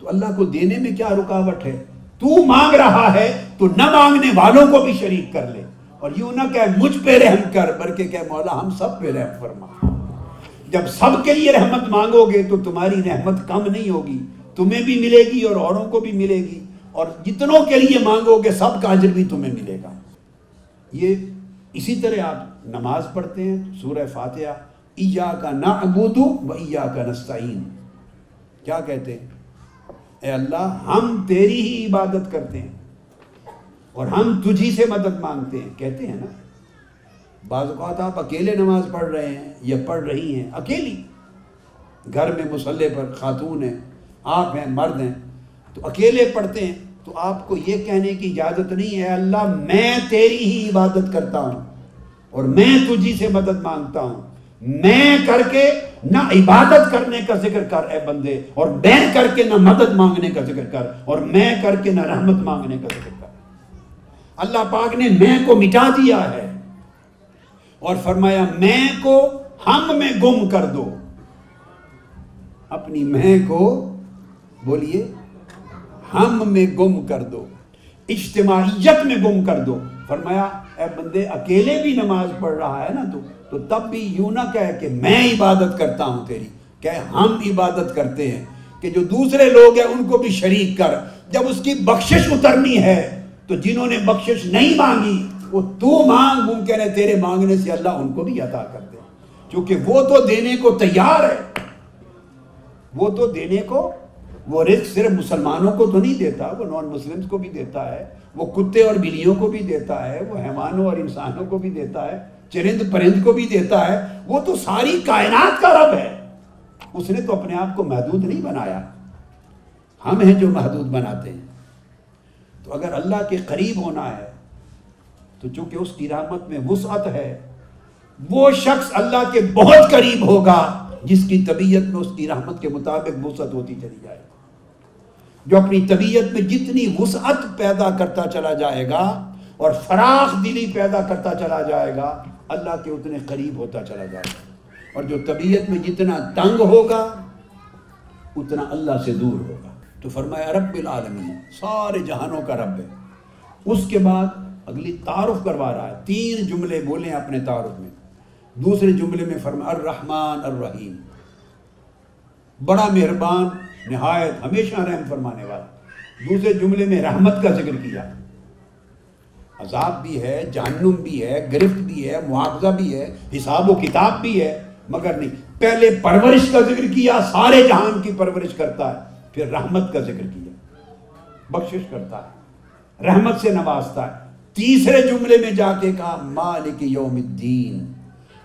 تو اللہ کو دینے میں کیا رکاوٹ ہے تو مانگ رہا ہے تو نہ مانگنے والوں کو بھی شریک کر لے اور یوں نہ کہ مجھ پہ رحم کر بلکہ کہ مولا ہم سب پہ رحم فرما جب سب کے لیے رحمت مانگو گے تو تمہاری رحمت کم نہیں ہوگی تمہیں بھی ملے گی اور اوروں کو بھی ملے گی اور جتنوں کے لیے مانگو گے سب کا عجر بھی تمہیں ملے گا یہ اسی طرح آپ نماز پڑھتے ہیں سورہ فاتحہ ایا کا نا ابودو و ایا کا نستعین کیا کہتے ہیں اے اللہ ہم تیری ہی عبادت کرتے ہیں اور ہم تجھی سے مدد مانگتے ہیں کہتے ہیں نا بعض اوقات آپ اکیلے نماز پڑھ رہے ہیں یا پڑھ رہی ہیں اکیلی گھر میں مسلح پر خاتون ہیں آپ ہیں مرد ہیں تو اکیلے پڑھتے ہیں تو آپ کو یہ کہنے کی اجازت نہیں ہے اللہ میں تیری ہی عبادت کرتا ہوں اور میں تجھی سے مدد مانگتا ہوں میں کر کے نہ عبادت کرنے کا ذکر کر اے بندے اور میں کر کے نہ مدد مانگنے کا ذکر کر اور میں کر کے نہ رحمت مانگنے کا ذکر کر اللہ پاک نے میں کو مٹا دیا ہے اور فرمایا میں کو ہم میں گم کر دو اپنی میں کو بولیے ہم میں گم کر دو اجتماعیت میں گم کر دو فرمایا اے بندے اکیلے بھی نماز پڑھ رہا ہے نا تو تو تب بھی یوں نہ کہ کہ میں عبادت کرتا ہوں تیری ہم عبادت کرتے ہیں کہ جو دوسرے لوگ ہیں ان کو بھی شریک کر جب اس کی بخشش اترنی ہے تو جنہوں نے بخشش نہیں مانگی وہ تو مانگ ممکن کہہ رہے تیرے مانگنے سے اللہ ان کو بھی عطا کر دے کیونکہ وہ تو دینے کو تیار ہے وہ تو دینے کو وہ رزق صرف مسلمانوں کو تو نہیں دیتا وہ نان مسلم کو بھی دیتا ہے وہ کتے اور بلیوں کو بھی دیتا ہے وہ حیوانوں اور انسانوں کو بھی دیتا ہے چرند پرند کو بھی دیتا ہے وہ تو ساری کائنات کا رب ہے اس نے تو اپنے آپ کو محدود نہیں بنایا ہم ہیں جو محدود بناتے ہیں تو اگر اللہ کے قریب ہونا ہے تو چونکہ اس کی رحمت میں وسعت ہے وہ شخص اللہ کے بہت قریب ہوگا جس کی طبیعت میں اس کی رحمت کے مطابق وسعت ہوتی چلی جائے گی جو اپنی طبیعت میں جتنی وسعت پیدا کرتا چلا جائے گا اور فراخ دلی پیدا کرتا چلا جائے گا اللہ کے اتنے قریب ہوتا چلا جائے گا اور جو طبیعت میں جتنا تنگ ہوگا اتنا اللہ سے دور ہوگا تو فرمایا رب العالمین سارے جہانوں کا رب ہے اس کے بعد اگلی تعارف کروا رہا ہے تین جملے بولیں اپنے تعارف میں دوسرے جملے میں فرمایا الرحمن الرحیم بڑا مہربان نہایت ہمیشہ رحم فرمانے والا دوسرے جملے میں رحمت کا ذکر کیا عذاب بھی ہے جہنم بھی ہے گرفت بھی ہے معاوضہ بھی ہے حساب و کتاب بھی ہے مگر نہیں پہلے پرورش کا ذکر کیا سارے جہان کی پرورش کرتا ہے پھر رحمت کا ذکر کیا بخشش کرتا ہے رحمت سے نوازتا ہے تیسرے جملے میں جا کے کہا مالک یوم الدین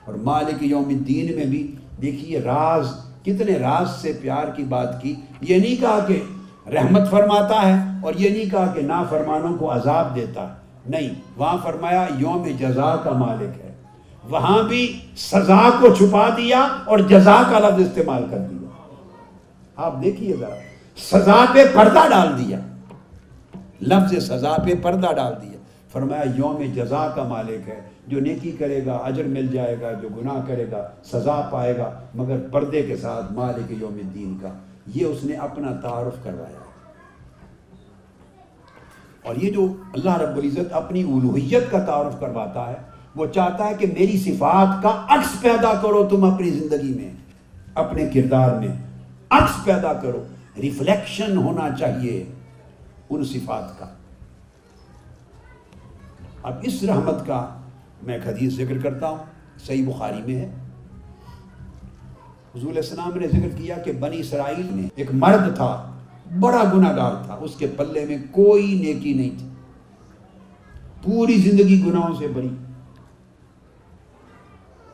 اور مالک یوم الدین میں بھی دیکھیے راز کتنے راز سے پیار کی بات کی یہ نہیں کہا کہ رحمت فرماتا ہے اور یہ نہیں کہا کہ نافرمانوں فرمانوں کو عذاب دیتا ہے نہیں وہاں فرمایا یوم جزا کا مالک ہے وہاں بھی سزا کو چھپا دیا اور جزا کا لفظ استعمال کر دیا آپ دیکھیے سزا پہ پردہ ڈال دیا لفظ سزا پہ پردہ ڈال دیا فرمایا یوم جزا کا مالک ہے جو نیکی کرے گا اجر مل جائے گا جو گناہ کرے گا سزا پائے گا مگر پردے کے ساتھ مالک یوم دین کا یہ اس نے اپنا تعارف کروایا اور یہ جو اللہ رب العزت اپنی الوحیت کا تعارف کرواتا ہے وہ چاہتا ہے کہ میری صفات کا عکس پیدا کرو تم اپنی زندگی میں اپنے کردار میں عکس پیدا کرو ریفلیکشن ہونا چاہیے ان صفات کا اب اس رحمت کا میں ایک حدیث ذکر کرتا ہوں صحیح بخاری میں ہے حضور السلام نے ذکر کیا کہ بنی اسرائیل میں ایک مرد تھا بڑا گناہ گار تھا اس کے پلے میں کوئی نیکی نہیں تھی پوری زندگی گناہوں سے بری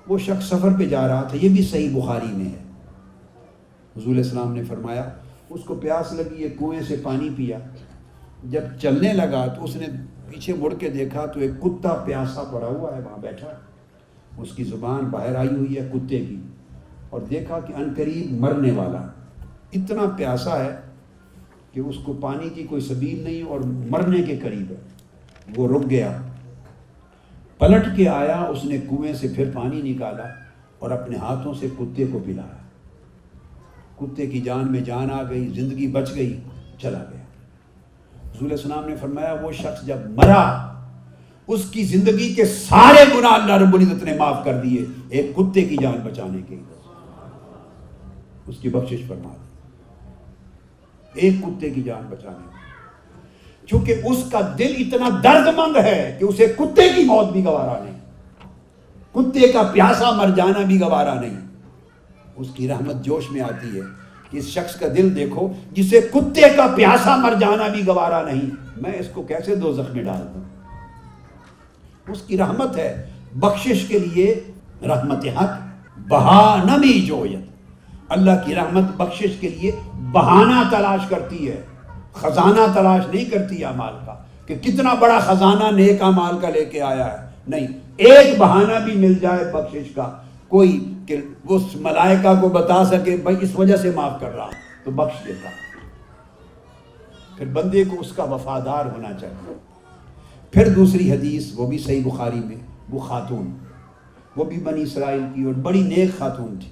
وہ شخص سفر پہ جا رہا تھا یہ بھی صحیح بخاری میں ہے حضور السلام نے فرمایا اس کو پیاس لگی کنویں سے پانی پیا جب چلنے لگا تو اس نے پیچھے مڑ کے دیکھا تو ایک کتا پیاسا پڑا ہوا ہے وہاں بیٹھا اس کی زبان باہر آئی ہوئی ہے کتے کی اور دیکھا کہ ان قریب مرنے والا اتنا پیاسا ہے کہ اس کو پانی کی کوئی سبیل نہیں اور مرنے کے قریب ہے وہ رک گیا پلٹ کے آیا اس نے کنویں سے پھر پانی نکالا اور اپنے ہاتھوں سے کتے کو پلایا کتے کی جان میں جان آ گئی زندگی بچ گئی چلا گیا حضور علیہ السلام نے فرمایا وہ شخص جب مرا اس کی زندگی کے سارے گناہ اللہ رب العزت نے معاف کر دیے ایک کتے کی جان بچانے کے اس کی بخشش فرما دی ایک کتے کی جان بچانے کی چونکہ اس کا دل اتنا درد مند ہے کہ اسے کتے کی موت بھی گوارا نہیں کتے کا پیاسا مر جانا بھی گوارا نہیں اس کی رحمت جوش میں آتی ہے اس شخص کا دل دیکھو جسے کتے کا پیاسا مر جانا بھی گوارا نہیں میں اس کو کیسے دو اس کی رحمت رحمت ہے بخشش کے لیے حق اللہ کی رحمت بخشش کے لیے بہانہ تلاش کرتی ہے خزانہ تلاش نہیں کرتی کا کہ کتنا بڑا خزانہ نیک کا لے کے آیا ہے نہیں ایک بہانہ بھی مل جائے بخشش کا کوئی کہ وہ اس ملائکہ کو بتا سکے بھائی اس وجہ سے معاف کر رہا تو بخش دیتا پھر بندے کو اس کا وفادار ہونا چاہیے پھر دوسری حدیث وہ بھی صحیح بخاری میں وہ خاتون وہ بھی بنی اسرائیل کی اور بڑی نیک خاتون تھی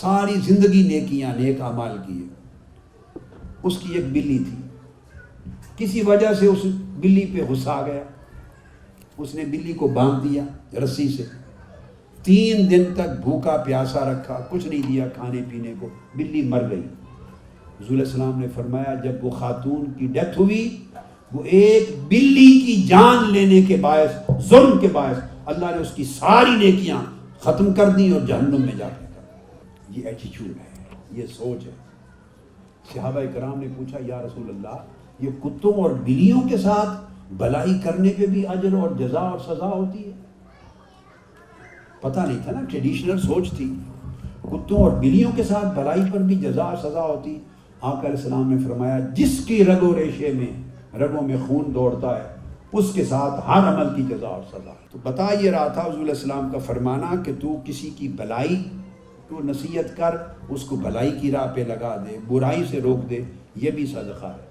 ساری زندگی نیکیاں نیک اعمال کی اس کی ایک بلی تھی کسی وجہ سے اس بلی پہ غصہ آ گیا اس نے بلی کو باندھ دیا رسی سے تین دن تک بھوکا پیاسا رکھا کچھ نہیں دیا کھانے پینے کو بلی مر گئی علیہ السلام نے فرمایا جب وہ خاتون کی ڈیتھ ہوئی وہ ایک بلی کی جان لینے کے باعث ظلم کے باعث اللہ نے اس کی ساری نیکیاں ختم کر دی اور جہنم میں جا تھا یہ ایٹیچیوڈ ہے یہ سوچ ہے صحابہ کرام نے پوچھا یا رسول اللہ یہ کتوں اور بلیوں کے ساتھ بلائی کرنے کے بھی اجر اور جزا اور سزا ہوتی ہے پتہ نہیں تھا نا ٹریڈیشنل سوچ تھی کتوں اور بلیوں کے ساتھ بھلائی پر بھی جزا اور سزا ہوتی آقا علیہ السلام نے فرمایا جس کی رگ و ریشے میں رگوں میں خون دوڑتا ہے اس کے ساتھ ہر عمل کی جزا اور سزا تو بتا یہ رہا تھا حضور علیہ السلام کا فرمانا کہ تو کسی کی بلائی تو نصیحت کر اس کو بھلائی کی راہ پہ لگا دے برائی سے روک دے یہ بھی صدقہ ہے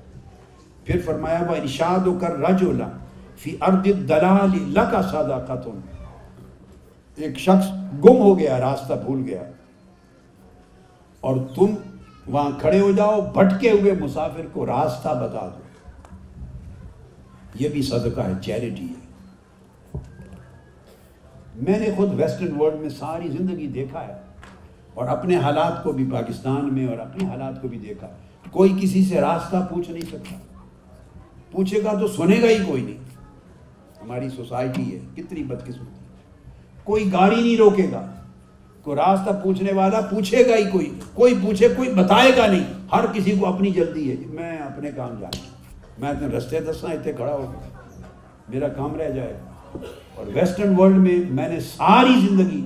پھر فرمایا وہ ارشاد و کر رج فی ارد دلال لکا صدقہ ایک شخص گم ہو گیا راستہ بھول گیا اور تم وہاں کھڑے ہو جاؤ بھٹکے ہوئے مسافر کو راستہ بتا دو یہ بھی صدقہ ہے چیریٹی ہے میں نے خود ویسٹرن ورلڈ میں ساری زندگی دیکھا ہے اور اپنے حالات کو بھی پاکستان میں اور اپنے حالات کو بھی دیکھا کوئی کسی سے راستہ پوچھ نہیں سکتا پوچھے گا تو سنے گا ہی کوئی نہیں ہماری سوسائٹی ہے کتنی بدقسمت کوئی گاڑی نہیں روکے گا کوئی راستہ پوچھنے والا پوچھے گا ہی کوئی کوئی پوچھے کوئی بتائے گا نہیں ہر کسی کو اپنی جلدی ہے میں اپنے کام جانا میں اتنے رستے دسنا اتنے کھڑا ہو میرا کام رہ جائے گا اور ویسٹرن ورلڈ میں میں نے ساری زندگی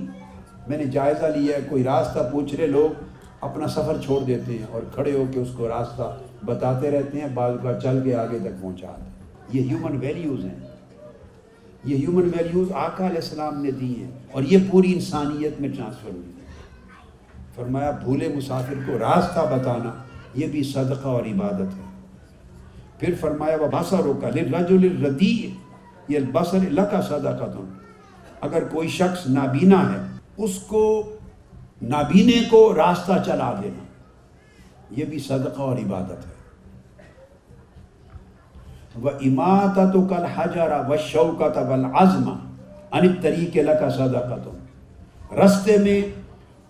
میں نے جائزہ لیا ہے کوئی راستہ پوچھ رہے لوگ اپنا سفر چھوڑ دیتے ہیں اور کھڑے ہو کے اس کو راستہ بتاتے رہتے ہیں بعض کا چل کے آگے تک پہنچا یہ ہیومن ویلیوز ہیں یہ ہیومن ویلیوز آقا علیہ السلام نے دی ہیں اور یہ پوری انسانیت میں ٹرانسفر ہوئی فرمایا بھولے مسافر کو راستہ بتانا یہ بھی صدقہ اور عبادت ہے پھر فرمایا وہ بھاسا روکا ردی یہ الباسر اللہ کا صدقہ دونوں اگر کوئی شخص نابینا ہے اس کو نابینے کو راستہ چلا دینا یہ بھی صدقہ اور عبادت ہے و اما تو کل حجارہ و شوکت تھا آزما انک طریقۂ لگا رستے میں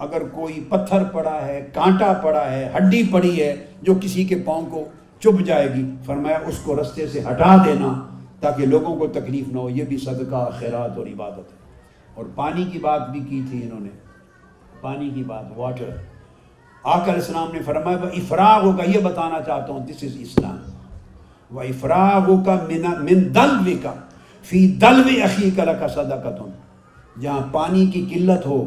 اگر کوئی پتھر پڑا ہے کانٹا پڑا ہے ہڈی پڑی ہے جو کسی کے پاؤں کو چپ جائے گی فرمایا اس کو رستے سے ہٹا دینا تاکہ لوگوں کو تکلیف نہ ہو یہ بھی صدقہ خیرات اور عبادت ہے اور پانی کی بات بھی کی تھی انہوں نے پانی کی بات واٹر آکر اسلام نے فرمایا وہ افراغ ہوگا یہ بتانا چاہتا ہوں دس از اسلام و افراغ کا من مین دل وکا فی دلو اخی کا کا صدقتوں جہاں پانی کی قلت ہو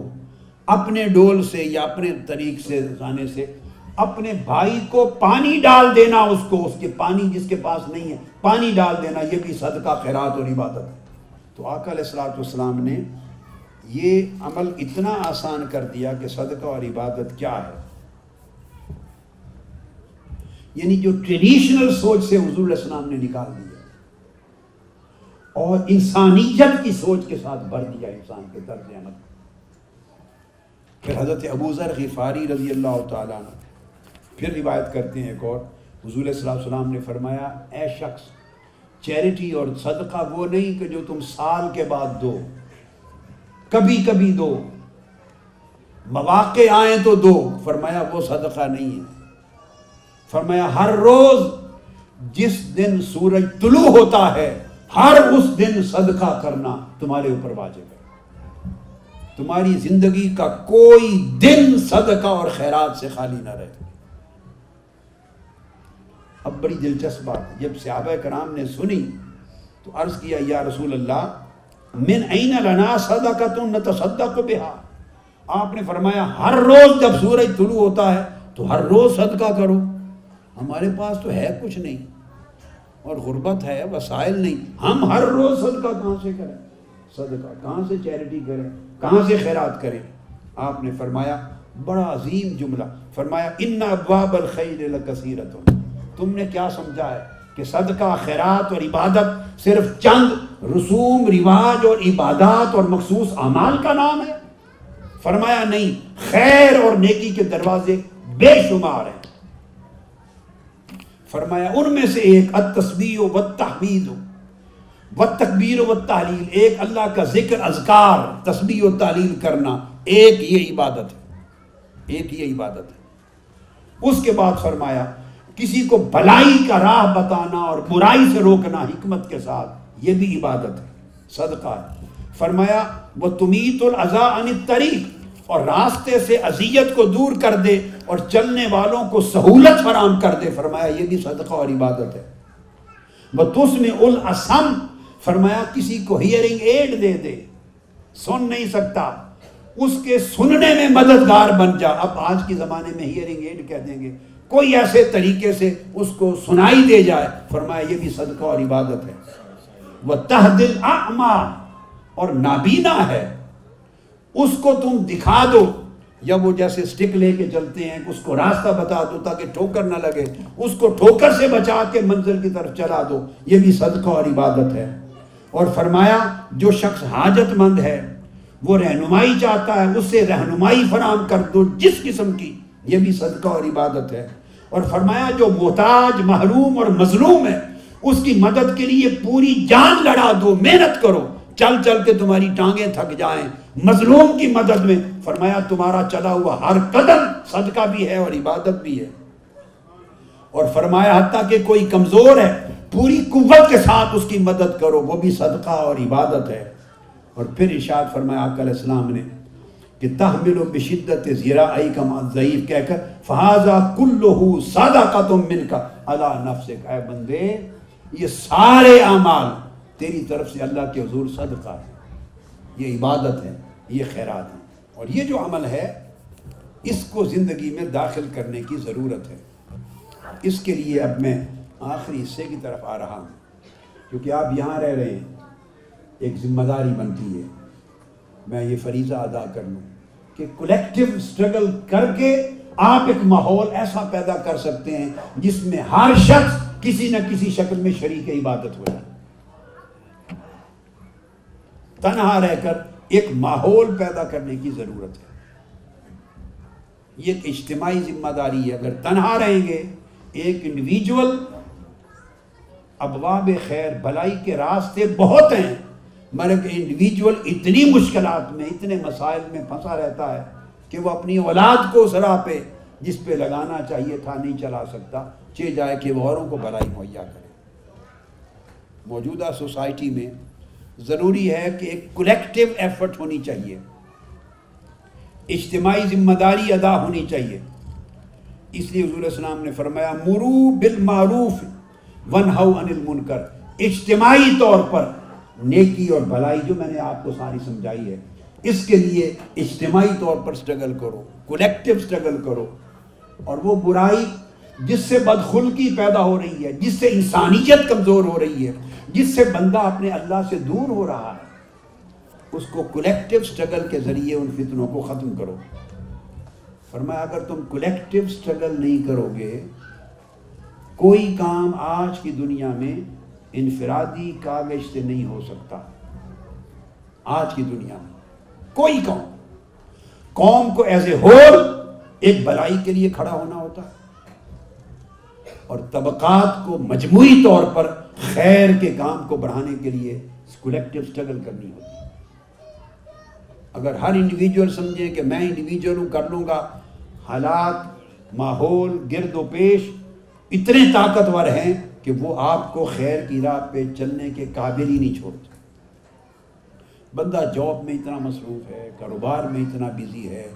اپنے ڈول سے یا اپنے طریق سے جانے سے اپنے بھائی کو پانی ڈال دینا اس کو اس کے پانی جس کے پاس نہیں ہے پانی ڈال دینا یہ بھی صدقہ خیرات اور عبادت ہے تو آقا علیہ السلام نے یہ عمل اتنا آسان کر دیا کہ صدقہ اور عبادت کیا ہے یعنی جو ٹریڈیشنل سوچ سے حضور علیہ السلام نے نکال دیا اور انسانیت کی سوچ کے ساتھ بھر دیا انسان کے درد عمل پھر حضرت ابو ذر غفاری رضی اللہ تعالیٰ نے پھر روایت کرتے ہیں ایک اور حضور علیہ السلام السلام نے فرمایا اے شخص چیریٹی اور صدقہ وہ نہیں کہ جو تم سال کے بعد دو کبھی کبھی دو مواقع آئیں تو دو فرمایا وہ صدقہ نہیں ہے فرمایا ہر روز جس دن سورج طلوع ہوتا ہے ہر اس دن صدقہ کرنا تمہارے اوپر واجب ہے تمہاری زندگی کا کوئی دن صدقہ اور خیرات سے خالی نہ رہے اب بڑی دلچسپ بات جب صحابہ کرام نے سنی تو عرض کیا یا رسول اللہ من عین لنا صدقہ کا تم نہ تو آپ نے فرمایا ہر روز جب سورج طلوع ہوتا ہے تو ہر روز صدقہ کرو ہمارے پاس تو ہے کچھ نہیں اور غربت ہے وسائل نہیں ہم ہر روز صدقہ کہاں سے کریں صدقہ کہاں سے چیریٹی کریں کہاں سے خیرات کریں آپ نے فرمایا بڑا عظیم جملہ فرمایا انابل خیر کثیرت تم نے کیا سمجھا ہے کہ صدقہ خیرات اور عبادت صرف چند رسوم رواج اور عبادات اور مخصوص اعمال کا نام ہے فرمایا نہیں خیر اور نیکی کے دروازے بے شمار ہیں فرمایا ان میں سے ایک التسبیح و تحمید و تقبیر و تعلیم ایک اللہ کا ذکر اذکار تسبیح و تعلیم کرنا ایک یہ عبادت ہے ایک یہ عبادت ہے اس کے بعد فرمایا کسی کو بلائی کا راہ بتانا اور برائی سے روکنا حکمت کے ساتھ یہ بھی عبادت ہے صدقہ ہے فرمایا وہ تمیت العضا ان طریق اور راستے سے اذیت کو دور کر دے اور چلنے والوں کو سہولت فراہم کر دے فرمایا یہ بھی صدقہ اور عبادت ہے بتس میں الاسم فرمایا کسی کو ہیئرنگ ایڈ دے دے سن نہیں سکتا اس کے سننے میں مددگار بن جا اب آج کے زمانے میں ہیئرنگ ایڈ کہہ دیں گے کوئی ایسے طریقے سے اس کو سنائی دے جائے فرمایا یہ بھی صدقہ اور عبادت ہے وہ تہ دل اور نابینا ہے اس کو تم دکھا دو یا وہ جیسے اسٹک لے کے چلتے ہیں اس کو راستہ بتا دو تاکہ ٹھوکر نہ لگے اس کو ٹھوکر سے بچا کے منزل کی طرف چلا دو یہ بھی صدقہ اور عبادت ہے اور فرمایا جو شخص حاجت مند ہے وہ رہنمائی چاہتا ہے اس سے رہنمائی فراہم کر دو جس قسم کی یہ بھی صدقہ اور عبادت ہے اور فرمایا جو محتاج محروم اور مظلوم ہے اس کی مدد کے لیے پوری جان لڑا دو محنت کرو چل چل کے تمہاری ٹانگیں تھک جائیں مظلوم کی مدد میں فرمایا تمہارا چلا ہوا ہر قدم صدقہ بھی ہے اور عبادت بھی ہے اور فرمایا حتیٰ کہ کوئی کمزور ہے پوری قوت کے ساتھ اس کی مدد کرو وہ بھی صدقہ اور عبادت ہے اور پھر اشار فرمایا آقا علیہ السلام نے کہ تحمل و شدت زیرا کمان ضعیف کہہ کر فہذا کلو سادہ کا تم مل کا اللہ نفس یہ سارے اعمال تیری طرف سے اللہ کے حضور صدقہ ہے یہ عبادت ہے یہ خیرات اور یہ جو عمل ہے اس کو زندگی میں داخل کرنے کی ضرورت ہے اس کے لیے اب میں آخری حصے کی طرف آ رہا ہوں کیونکہ آپ یہاں رہ رہے ہیں ایک ذمہ داری بنتی ہے میں یہ فریضہ ادا کر لوں کہ کولیکٹیو سٹرگل کر کے آپ ایک ماحول ایسا پیدا کر سکتے ہیں جس میں ہر شخص کسی نہ کسی شکل میں شریک عبادت ہو جائے تنہا رہ کر ایک ماحول پیدا کرنے کی ضرورت ہے یہ ایک اجتماعی ذمہ داری ہے اگر تنہا رہیں گے ایک انڈیویجول ابواب خیر بھلائی کے راستے بہت ہیں مگر انڈیویجول اتنی مشکلات میں اتنے مسائل میں پھنسا رہتا ہے کہ وہ اپنی اولاد کو راہ پہ جس پہ لگانا چاہیے تھا نہیں چلا سکتا چلے جائے کہ وہ اوروں کو بھلائی مہیا کرے موجودہ سوسائٹی میں ضروری ہے کہ ایک کولیکٹیو ایفرٹ ہونی چاہیے اجتماعی ذمہ داری ادا ہونی چاہیے اس لیے حضور السلام نے فرمایا مرو ون انل منکر اجتماعی طور پر نیکی اور بھلائی جو میں نے آپ کو ساری سمجھائی ہے اس کے لیے اجتماعی طور پر سٹرگل کرو کولیکٹیو سٹرگل کرو اور وہ برائی جس سے بدخلقی پیدا ہو رہی ہے جس سے انسانیت کمزور ہو رہی ہے جس سے بندہ اپنے اللہ سے دور ہو رہا ہے اس کو کولیکٹیو سٹرگل کے ذریعے ان فتنوں کو ختم کرو فرمایا اگر تم کولیکٹیو سٹرگل نہیں کرو گے کوئی کام آج کی دنیا میں انفرادی کاغذ سے نہیں ہو سکتا آج کی دنیا میں کوئی کام قوم کو ایز اے ہول ایک بلائی کے لیے کھڑا ہونا ہوتا اور طبقات کو مجموعی طور پر خیر کے کام کو بڑھانے کے لیے سٹرگل کرنی ہوتی ہے اگر ہر انڈیویجول سمجھے کہ میں ہوں کر لوں گا حالات ماحول گرد و پیش اتنے طاقتور ہیں کہ وہ آپ کو خیر کی راہ پہ چلنے کے قابل ہی نہیں چھوڑتے بندہ جاب میں اتنا مصروف ہے کاروبار میں اتنا بزی ہے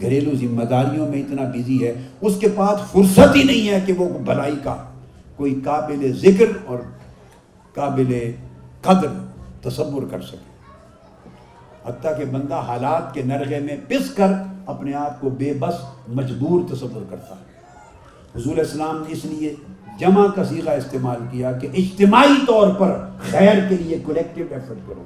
گھریلو ذمہ داریوں میں اتنا بزی ہے اس کے پاس فرصت ہی نہیں ہے کہ وہ بھلائی کا کوئی قابل ذکر اور قابل قدر تصور کر سکے حتیٰ کہ بندہ حالات کے نرغے میں پس کر اپنے آپ کو بے بس مجبور تصور کرتا ہے حضور اسلام نے اس لیے جمع کا سیغہ استعمال کیا کہ اجتماعی طور پر خیر کے لیے کولیکٹیو ایفرٹ کرو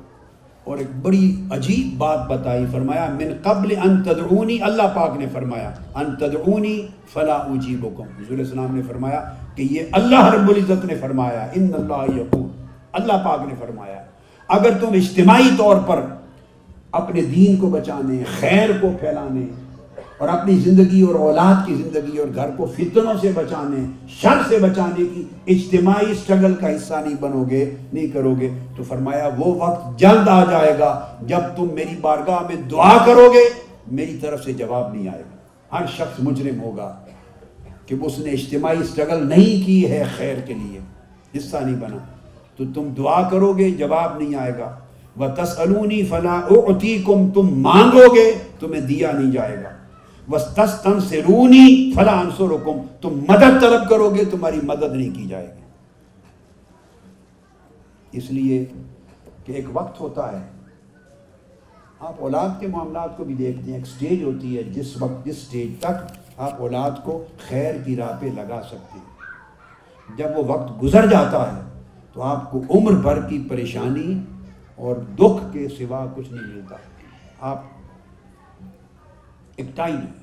اور ایک بڑی عجیب بات بتائی فرمایا من قبل ان تدعونی اللہ پاک نے فرمایا ان تدعونی فلا اجیبکم حضور اسلام نے فرمایا کہ یہ اللہ رب العزت نے فرمایا ان اللہ اللہ پاک نے فرمایا اگر تم اجتماعی طور پر اپنے دین کو بچانے خیر کو پھیلانے اور اپنی زندگی اور اولاد کی زندگی اور گھر کو فتنوں سے بچانے شر سے بچانے کی اجتماعی سٹرگل کا حصہ نہیں بنو گے نہیں کرو گے تو فرمایا وہ وقت جلد آ جائے گا جب تم میری بارگاہ میں دعا کرو گے میری طرف سے جواب نہیں آئے گا ہر شخص مجرم ہوگا کہ اس نے اجتماعی سٹرگل نہیں کی ہے خیر کے لیے حصہ نہیں بنا تو تم دعا کرو گے جواب نہیں آئے گا وہ تس الونی فلاں کم تم مانگو گے تمہیں دیا نہیں جائے گا فلاں تم مدد طلب کرو گے تمہاری مدد نہیں کی جائے گی اس لیے کہ ایک وقت ہوتا ہے آپ اولاد کے معاملات کو بھی دیکھتے ہیں ایک سٹیج ہوتی ہے جس وقت جس سٹیج تک آپ اولاد کو خیر کی راہ پہ لگا سکتے ہیں جب وہ وقت گزر جاتا ہے تو آپ کو عمر بھر کی پریشانی اور دکھ کے سوا کچھ نہیں ملتا آپ اکٹائی نہیں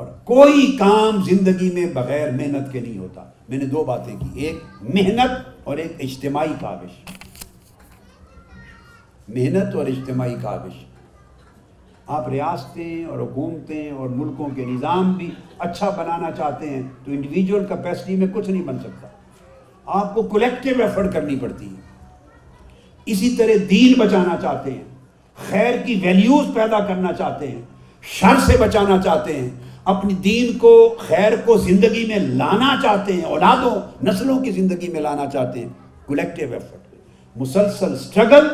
اور کوئی کام زندگی میں بغیر محنت کے نہیں ہوتا میں نے دو باتیں کی ایک محنت اور ایک اجتماعی کاوش محنت اور اجتماعی کاوش آپ ریاستیں اور حکومتیں اور ملکوں کے نظام بھی اچھا بنانا چاہتے ہیں تو انڈیویجول کیپیسٹی میں کچھ نہیں بن سکتا آپ کو کولیکٹو ایفرٹ کرنی پڑتی ہے اسی طرح دین بچانا چاہتے ہیں خیر کی ویلیوز پیدا کرنا چاہتے ہیں شر سے بچانا چاہتے ہیں اپنی دین کو کو خیر زندگی میں لانا چاہتے ہیں اولادوں نسلوں کی زندگی میں لانا چاہتے ہیں مسلسل سٹرگل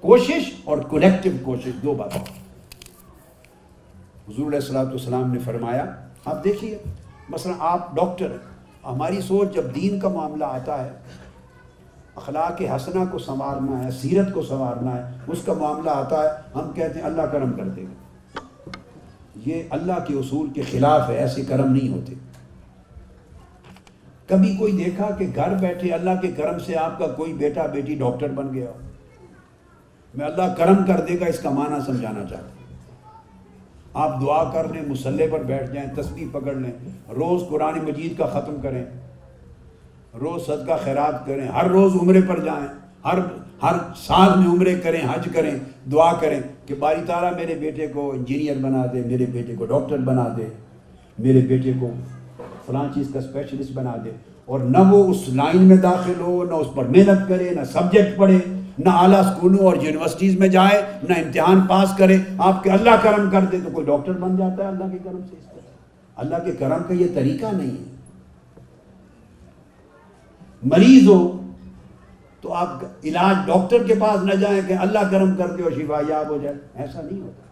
کوشش اور کولیکٹو کوشش دو باتیں والسلام نے فرمایا آپ دیکھیے مثلا آپ ڈاکٹر ہیں ہماری سوچ جب دین کا معاملہ آتا ہے اخلاق حسنہ کو سنوارنا ہے سیرت کو سنوارنا ہے اس کا معاملہ آتا ہے ہم کہتے ہیں اللہ کرم کر دے گا یہ اللہ کے اصول کے خلاف ہے ایسے کرم نہیں ہوتے کبھی کوئی دیکھا کہ گھر بیٹھے اللہ کے کرم سے آپ کا کوئی بیٹا بیٹی ڈاکٹر بن گیا ہو میں اللہ کرم کر دے گا اس کا معنی سمجھانا چاہتا ہوں آپ دعا کر لیں مسلح پر بیٹھ جائیں تسبیح پکڑ لیں روز قرآن مجید کا ختم کریں روز صدقہ خیرات کریں ہر روز عمرے پر جائیں ہر ہر سال میں عمرے کریں حج کریں دعا کریں کہ باری تعالیٰ میرے بیٹے کو انجینئر بنا دے میرے بیٹے کو ڈاکٹر بنا دے میرے بیٹے کو چیز کا اسپیشلسٹ بنا دے اور نہ وہ اس لائن میں داخل ہو نہ اس پر محنت کرے نہ سبجیکٹ پڑھے نہ اعلیٰ اسکولوں اور یونیورسٹیز میں جائے نہ امتحان پاس کرے آپ کے اللہ کرم کر دے تو کوئی ڈاکٹر بن جاتا ہے اللہ کے کرم سے اس طرح اللہ کے کرم کا یہ طریقہ نہیں ہے مریض ہو تو آپ علاج ڈاکٹر کے پاس نہ جائیں کہ اللہ کرم کر دے اور شفا یاب ہو جائے ایسا نہیں ہوتا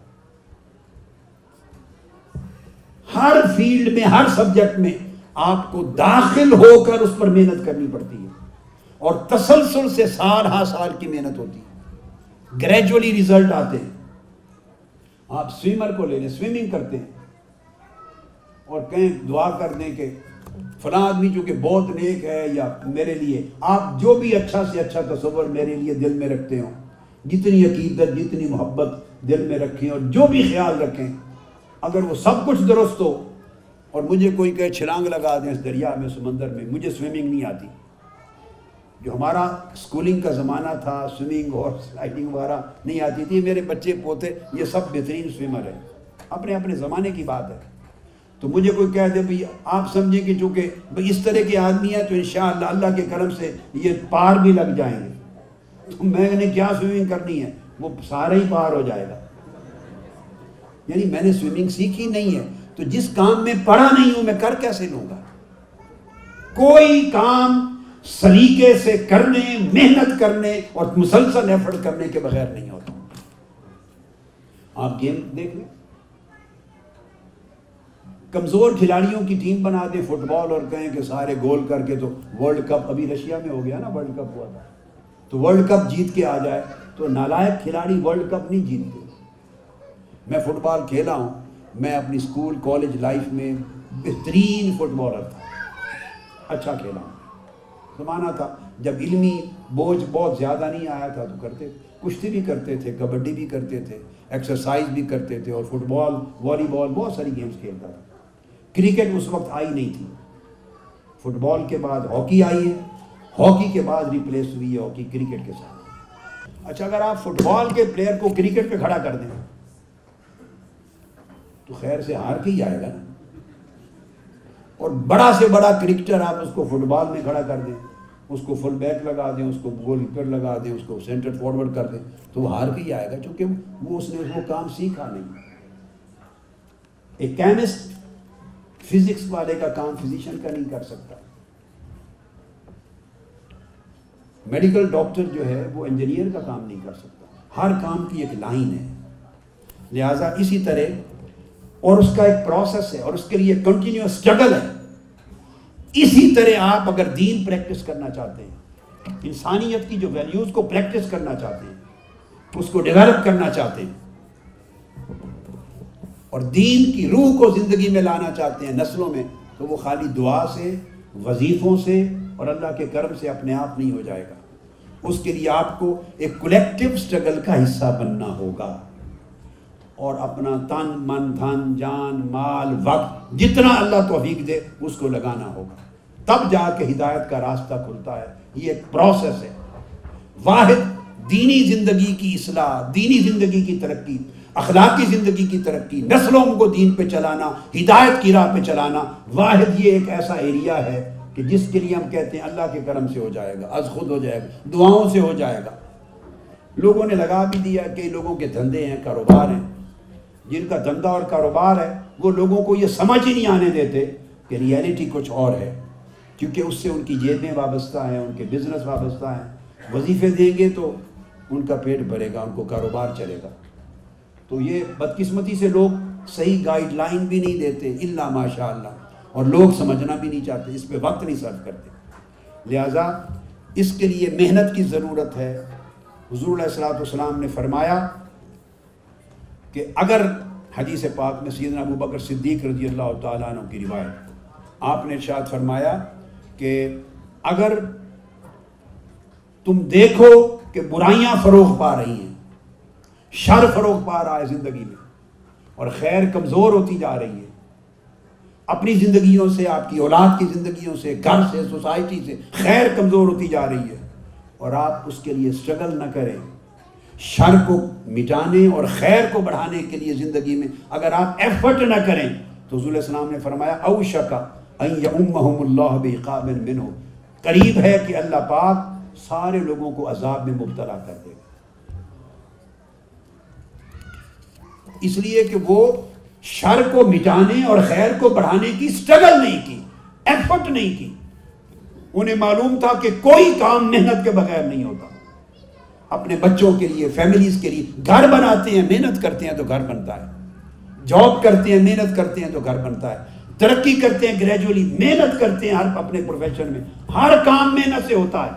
ہر فیلڈ میں ہر سبجیکٹ میں آپ کو داخل ہو کر اس پر محنت کرنی پڑتی ہے اور تسلسل سے سال ہا سال کی محنت ہوتی ہے گریجولی ریزلٹ آتے ہیں آپ سویمر کو لے لیں سوئمنگ کرتے ہیں اور کہیں دعا کر دیں کہ فلاں آدمی جو کہ بہت نیک ہے یا میرے لیے آپ جو بھی اچھا سے اچھا تصور میرے لیے دل میں رکھتے ہوں جتنی عقیدت جتنی محبت دل میں رکھیں اور جو بھی خیال رکھیں اگر وہ سب کچھ درست ہو اور مجھے کوئی کہے چھلانگ لگا دیں اس دریا میں سمندر میں مجھے سوئمنگ نہیں آتی جو ہمارا اسکولنگ کا زمانہ تھا سوئمنگ وغیرہ نہیں آتی تھی میرے بچے پوتے یہ سب بہترین ہیں اپنے اپنے زمانے کی بات ہے تو مجھے کوئی کہہ دے بھائی آپ سمجھیں کہ چونکہ اس طرح کے آدمی ہیں تو انشاءاللہ اللہ کے کرم سے یہ پار بھی لگ جائیں گے تو میں نے کیا سوئمنگ کرنی ہے وہ سارا ہی پار ہو جائے گا یعنی میں نے سوئمنگ سیکھی نہیں ہے تو جس کام میں پڑھا نہیں ہوں میں کر کیسے لوں گا کوئی کام سلیقے سے کرنے محنت کرنے اور مسلسل ایفرٹ کرنے کے بغیر نہیں ہوتا آپ گیم دیکھ لیں کمزور کھلاڑیوں کی ٹیم بنا دیں فٹ بال اور کہیں کہ سارے گول کر کے تو ورلڈ کپ ابھی رشیا میں ہو گیا نا ورلڈ کپ ہوا تھا تو ورلڈ کپ جیت کے آ جائے تو نالائک کھلاڑی ورلڈ کپ نہیں جیتتے میں فٹ بال کھیلا ہوں میں اپنی اسکول کالج لائف میں بہترین فٹ بالر تھا اچھا کھیلا ہوں زمانہ تھا جب علمی بوجھ بہت زیادہ نہیں آیا تھا تو کرتے کشتی بھی کرتے تھے کبڈی بھی کرتے تھے ایکسرسائز بھی کرتے تھے اور فٹ بال والی بال بہت ساری گیمز کھیلتا تھا کرکٹ اس وقت آئی نہیں تھی فٹ بال کے بعد ہاکی آئی ہے ہاکی کے بعد ریپلیس ہوئی ہے ہاکی کرکٹ کے ساتھ اچھا اگر آپ فٹ بال کے پلیئر کو کرکٹ پہ کھڑا کر دیں تو خیر سے ہار کے ہی آئے گا نا اور بڑا سے بڑا کرکٹر آپ اس کو فٹ بال میں کھڑا کر دیں اس کو فل بیک لگا دیں اس کو گول لگا دیں دیں اس کو سینٹر کر تو وہ ہار ہی آئے گا چونکہ وہ اس نے وہ کام سیکھا نہیں ایک کیمسٹ فزکس والے کا کام فزیشین کا نہیں کر سکتا میڈیکل ڈاکٹر جو ہے وہ انجینئر کا کام نہیں کر سکتا ہر کام کی ایک لائن ہے لہٰذا اسی طرح اور اس کا ایک پروسیس ہے اور اس کے لیے کنٹینیوس اسٹرگل ہے اسی طرح آپ اگر دین پریکٹس کرنا چاہتے ہیں انسانیت کی جو ویلیوز کو پریکٹس کرنا چاہتے ہیں اس کو ڈیولپ کرنا چاہتے ہیں اور دین کی روح کو زندگی میں لانا چاہتے ہیں نسلوں میں تو وہ خالی دعا سے وظیفوں سے اور اللہ کے کرم سے اپنے آپ نہیں ہو جائے گا اس کے لیے آپ کو ایک کولیکٹیو سٹرگل کا حصہ بننا ہوگا اور اپنا تن من دھن جان مال وقت جتنا اللہ توفیق دے اس کو لگانا ہوگا تب جا کے ہدایت کا راستہ کھلتا ہے یہ ایک پروسیس ہے واحد دینی زندگی کی اصلاح دینی زندگی کی ترقی اخلاقی زندگی کی ترقی نسلوں کو دین پہ چلانا ہدایت کی راہ پہ چلانا واحد یہ ایک ایسا ایریا ہے کہ جس کے لیے ہم کہتے ہیں اللہ کے کرم سے ہو جائے گا از خود ہو جائے گا دعاؤں سے ہو جائے گا لوگوں نے لگا بھی دیا کہ لوگوں کے دھندے ہیں کاروبار ہیں جن کا دھندا اور کاروبار ہے وہ لوگوں کو یہ سمجھ ہی نہیں آنے دیتے کہ ریئلٹی کچھ اور ہے کیونکہ اس سے ان کی جیبیں وابستہ ہیں ان کے بزنس وابستہ ہیں وظیفے دیں گے تو ان کا پیٹ بھرے گا ان کو کاروبار چلے گا تو یہ بدقسمتی سے لوگ صحیح گائیڈ لائن بھی نہیں دیتے اللہ ماشاء اللہ اور لوگ سمجھنا بھی نہیں چاہتے اس پہ وقت نہیں صرف کرتے لہٰذا اس کے لیے محنت کی ضرورت ہے حضور علیہ السلام والسلام نے فرمایا کہ اگر حدیث پاک میں سیدنا ابو بکر صدیق رضی اللہ تعالیٰ عنہ کی روایت آپ نے ارشاد فرمایا کہ اگر تم دیکھو کہ برائیاں فروغ پا رہی ہیں شر فروغ پا رہا ہے زندگی میں اور خیر کمزور ہوتی جا رہی ہے اپنی زندگیوں سے آپ کی اولاد کی زندگیوں سے گھر سے سوسائٹی سے خیر کمزور ہوتی جا رہی ہے اور آپ اس کے لیے اسٹرگل نہ کریں شر کو مٹانے اور خیر کو بڑھانے کے لیے زندگی میں اگر آپ ایفرٹ نہ کریں تو علیہ السلام نے فرمایا اوشا ہو قریب ہے کہ اللہ پاک سارے لوگوں کو عذاب میں مبتلا کر دے اس لیے کہ وہ شر کو مٹانے اور خیر کو بڑھانے کی سٹرگل نہیں کی ایفرٹ نہیں کی انہیں معلوم تھا کہ کوئی کام محنت کے بغیر نہیں ہوتا اپنے بچوں کے لیے فیملیز کے لیے گھر بناتے ہیں محنت کرتے ہیں تو گھر بنتا ہے جاب کرتے ہیں محنت کرتے ہیں تو گھر بنتا ہے ترقی کرتے ہیں گریجولی محنت کرتے ہیں ہر اپنے پروفیشن میں ہر کام محنت سے ہوتا ہے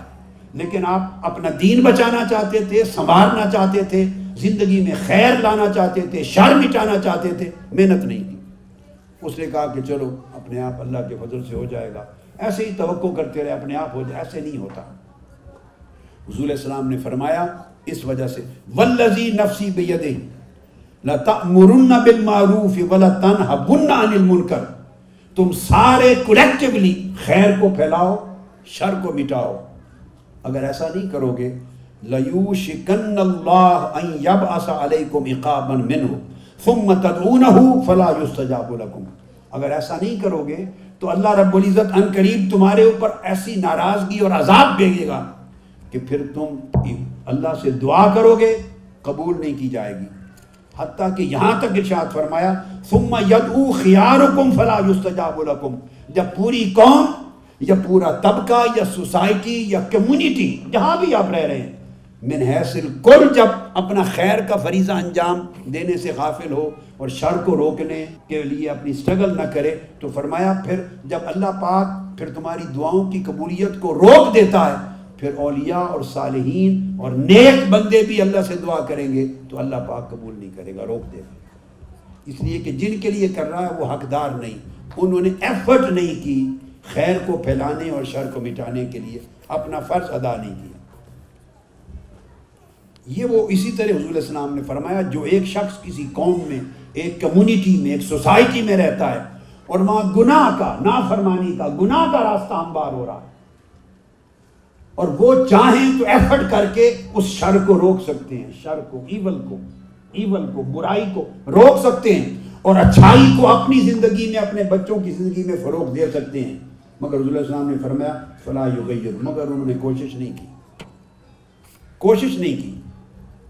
لیکن آپ اپنا دین بچانا چاہتے تھے سنبھالنا چاہتے تھے زندگی میں خیر لانا چاہتے تھے شر مٹانا چاہتے تھے محنت نہیں کی اس نے کہا کہ چلو اپنے آپ اللہ کے فضل سے ہو جائے گا ایسے ہی توقع کرتے رہے اپنے آپ ہو جائے ایسے نہیں ہوتا حضور علیہ السلام نے فرمایا اس وجہ سے ولزی نفسی بیدہ لتأمرن بالمعروف ولا تنهون عن المنکر تم سارے کولیکٹیولی خیر کو پھیلاؤ شر کو مٹاؤ اگر ایسا نہیں کرو گے لیوشکن اللہ ان یبعث علیکم عقابا منہ ثم تدعونہ فلا یستجاب لکم اگر ایسا نہیں کرو گے تو اللہ رب العزت ان قریب تمہارے اوپر ایسی ناراضگی اور عذاب بھیجے گا کہ پھر تم اللہ سے دعا کرو گے قبول نہیں کی جائے گی حتیٰ کہ یہاں تک ارشاد فرمایا ثم یدعو خیارکم فلا یستجاب لکم جب پوری قوم یا پورا طبقہ یا سوسائٹی یا کمیونٹی جہاں بھی آپ رہ رہے ہیں من نے کل جب اپنا خیر کا فریضہ انجام دینے سے غافل ہو اور شر کو روکنے کے لیے اپنی سٹرگل نہ کرے تو فرمایا پھر جب اللہ پاک پھر تمہاری دعاؤں کی قبولیت کو روک دیتا ہے پھر اولیاء اور صالحین اور نیک بندے بھی اللہ سے دعا کریں گے تو اللہ پاک قبول نہیں کرے گا روک دے گا اس لیے کہ جن کے لیے کر رہا ہے وہ حقدار نہیں انہوں نے ایفرٹ نہیں کی خیر کو پھیلانے اور شر کو مٹانے کے لیے اپنا فرض ادا نہیں کیا یہ وہ اسی طرح حضور السلام نے فرمایا جو ایک شخص کسی قوم میں ایک کمیونٹی میں ایک سوسائٹی میں رہتا ہے اور وہاں گناہ کا نافرمانی کا گناہ کا راستہ ہموار ہو رہا ہے اور وہ چاہیں تو ایفرٹ کر کے اس شر کو روک سکتے ہیں شر کو ایول کو ایول کو برائی کو روک سکتے ہیں اور اچھائی کو اپنی زندگی میں اپنے بچوں کی زندگی میں فروغ دے سکتے ہیں مگر السلام نے فرمایا یغیر مگر انہوں نے کوشش نہیں کی کوشش نہیں کی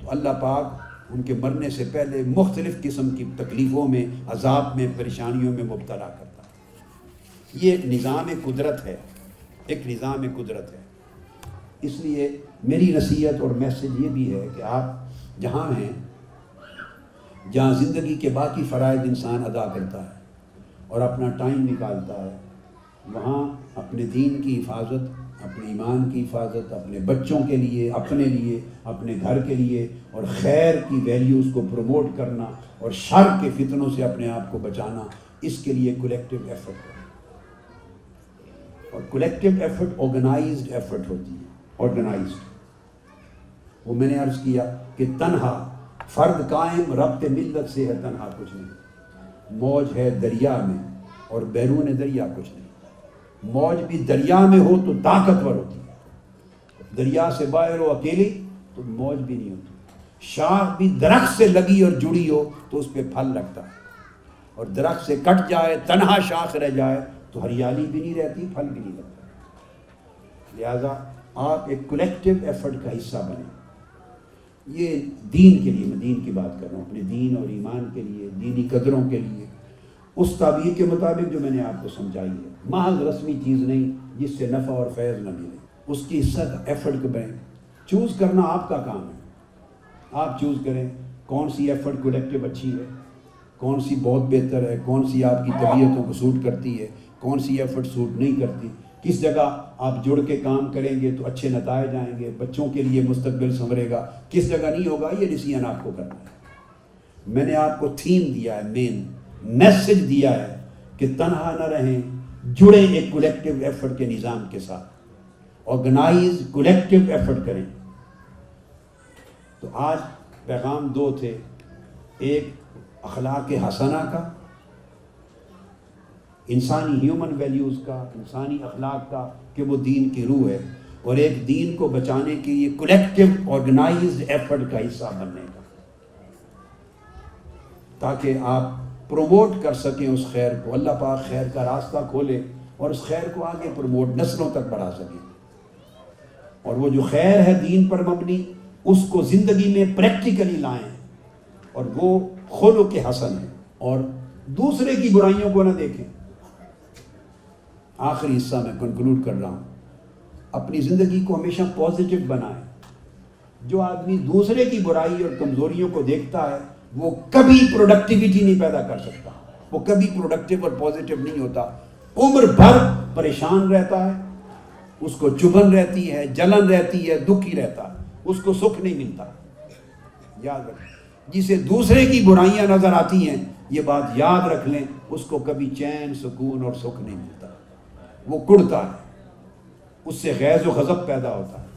تو اللہ پاک ان کے مرنے سے پہلے مختلف قسم کی تکلیفوں میں عذاب میں پریشانیوں میں مبتلا کرتا یہ نظام قدرت ہے ایک نظام قدرت ہے اس لیے میری نصیحت اور میسیج یہ بھی ہے کہ آپ جہاں ہیں جہاں زندگی کے باقی فرائض انسان ادا کرتا ہے اور اپنا ٹائم نکالتا ہے وہاں اپنے دین کی حفاظت اپنے ایمان کی حفاظت اپنے بچوں کے لیے اپنے لیے اپنے گھر کے لیے اور خیر کی ویلیوز کو پروموٹ کرنا اور شر کے فتنوں سے اپنے آپ کو بچانا اس کے لیے کولیکٹیو ایفرٹ اور کولیکٹیو ایفرٹ آرگنائزڈ ایفرٹ ہوتی ہے وہ میں نے عرض کیا کہ تنہا فرد قائم ربط ملت سے ہے تنہا کچھ نہیں موج ہے دریا میں اور بیرون دریا کچھ نہیں موج بھی دریا میں ہو تو طاقتور ہوتی دریا سے باہر ہو اکیلی تو موج بھی نہیں ہوتی شاخ بھی درخت سے لگی اور جڑی ہو تو اس پہ پھل لگتا ہے اور درخت سے کٹ جائے تنہا شاخ رہ جائے تو ہریالی بھی نہیں رہتی پھل بھی نہیں لگتا لہذا آپ ایک کلیکٹیو ایفرٹ کا حصہ بنیں یہ دین کے لیے میں دین کی بات کر رہا ہوں اپنے دین اور ایمان کے لیے دینی قدروں کے لیے اس تعبیر کے مطابق جو میں نے آپ کو سمجھائی ہے محض رسمی چیز نہیں جس سے نفع اور فیض نہ ملے اس کی سخت ایفرٹ بنیں چوز کرنا آپ کا کام ہے آپ چوز کریں کون سی ایفرٹ کولیکٹیو اچھی ہے کون سی بہت بہتر ہے کون سی آپ کی طبیعتوں کو سوٹ کرتی ہے کون سی ایفرٹ سوٹ نہیں کرتی کس جگہ آپ جڑ کے کام کریں گے تو اچھے نتائج جائیں گے بچوں کے لیے مستقبل سنورے گا کس جگہ نہیں ہوگا یہ ڈیسیژ آپ کو کرنا ہے میں نے آپ کو تھیم دیا ہے مین میسج دیا ہے کہ تنہا نہ رہیں جڑیں ایک کولیکٹیو ایفرٹ کے نظام کے ساتھ آرگنائز کولیکٹیو ایفرٹ کریں تو آج پیغام دو تھے ایک اخلاق حسنہ کا انسانی ہیومن ویلیوز کا انسانی اخلاق کا کہ وہ دین کی روح ہے اور ایک دین کو بچانے کی یہ کلیکٹیو آرگنائزڈ ایفرٹ کا حصہ بننے کا تاکہ آپ پروموٹ کر سکیں اس خیر کو اللہ پاک خیر کا راستہ کھولے اور اس خیر کو آگے پروموٹ نسلوں تک بڑھا سکیں اور وہ جو خیر ہے دین پر مبنی اس کو زندگی میں پریکٹیکلی لائیں اور وہ خلو کے حسن ہے اور دوسرے کی برائیوں کو نہ دیکھیں آخری حصہ میں کنکلوڈ کر رہا ہوں اپنی زندگی کو ہمیشہ پازیٹیو بنائیں جو آدمی دوسرے کی برائی اور کمزوریوں کو دیکھتا ہے وہ کبھی پروڈکٹیویٹی نہیں پیدا کر سکتا وہ کبھی پروڈکٹیو اور پازیٹیو نہیں ہوتا عمر بھر پریشان رہتا ہے اس کو چبھن رہتی ہے جلن رہتی ہے دکھی رہتا ہے اس کو سکھ نہیں ملتا یاد رکھ جسے دوسرے کی برائیاں نظر آتی ہیں یہ بات یاد رکھ لیں اس کو کبھی چین سکون اور سکھ نہیں ملتا وہ کڑتا ہے اس سے غیظ و غضب پیدا ہوتا ہے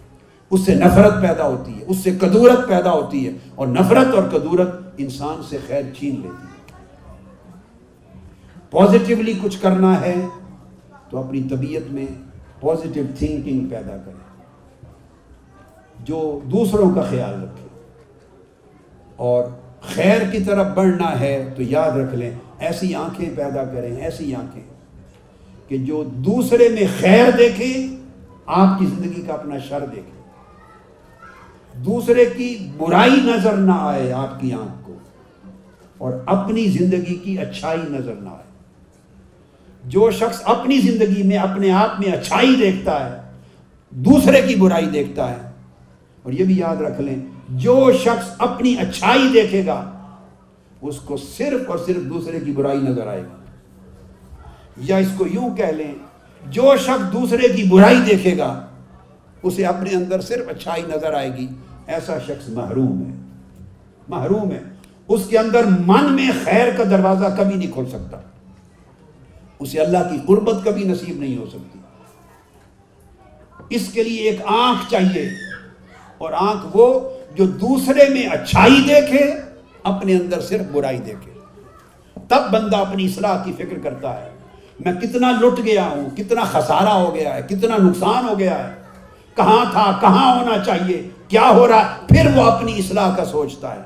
اس سے نفرت پیدا ہوتی ہے اس سے قدورت پیدا ہوتی ہے اور نفرت اور کدورت انسان سے خیر چھین لیتی ہے پازیٹیولی کچھ کرنا ہے تو اپنی طبیعت میں پازیٹیو تھنکنگ پیدا کریں جو دوسروں کا خیال رکھے اور خیر کی طرف بڑھنا ہے تو یاد رکھ لیں ایسی آنکھیں پیدا کریں ایسی آنکھیں کہ جو دوسرے میں خیر دیکھے آپ کی زندگی کا اپنا شر دیکھے دوسرے کی برائی نظر نہ آئے آپ کی آنکھ کو اور اپنی زندگی کی اچھائی نظر نہ آئے جو شخص اپنی زندگی میں اپنے آپ میں اچھائی دیکھتا ہے دوسرے کی برائی دیکھتا ہے اور یہ بھی یاد رکھ لیں جو شخص اپنی اچھائی دیکھے گا اس کو صرف اور صرف دوسرے کی برائی نظر آئے گا یا اس کو یوں کہہ لیں جو شخص دوسرے کی برائی دیکھے گا اسے اپنے اندر صرف اچھائی نظر آئے گی ایسا شخص محروم ہے محروم ہے اس کے اندر من میں خیر کا دروازہ کبھی نہیں کھل سکتا اسے اللہ کی قربت کبھی نصیب نہیں ہو سکتی اس کے لیے ایک آنکھ چاہیے اور آنکھ وہ جو دوسرے میں اچھائی دیکھے اپنے اندر صرف برائی دیکھے تب بندہ اپنی اصلاح کی فکر کرتا ہے میں کتنا لٹ گیا ہوں کتنا خسارہ ہو گیا ہے کتنا نقصان ہو گیا ہے کہاں تھا کہاں ہونا چاہیے کیا ہو رہا پھر وہ اپنی اصلاح کا سوچتا ہے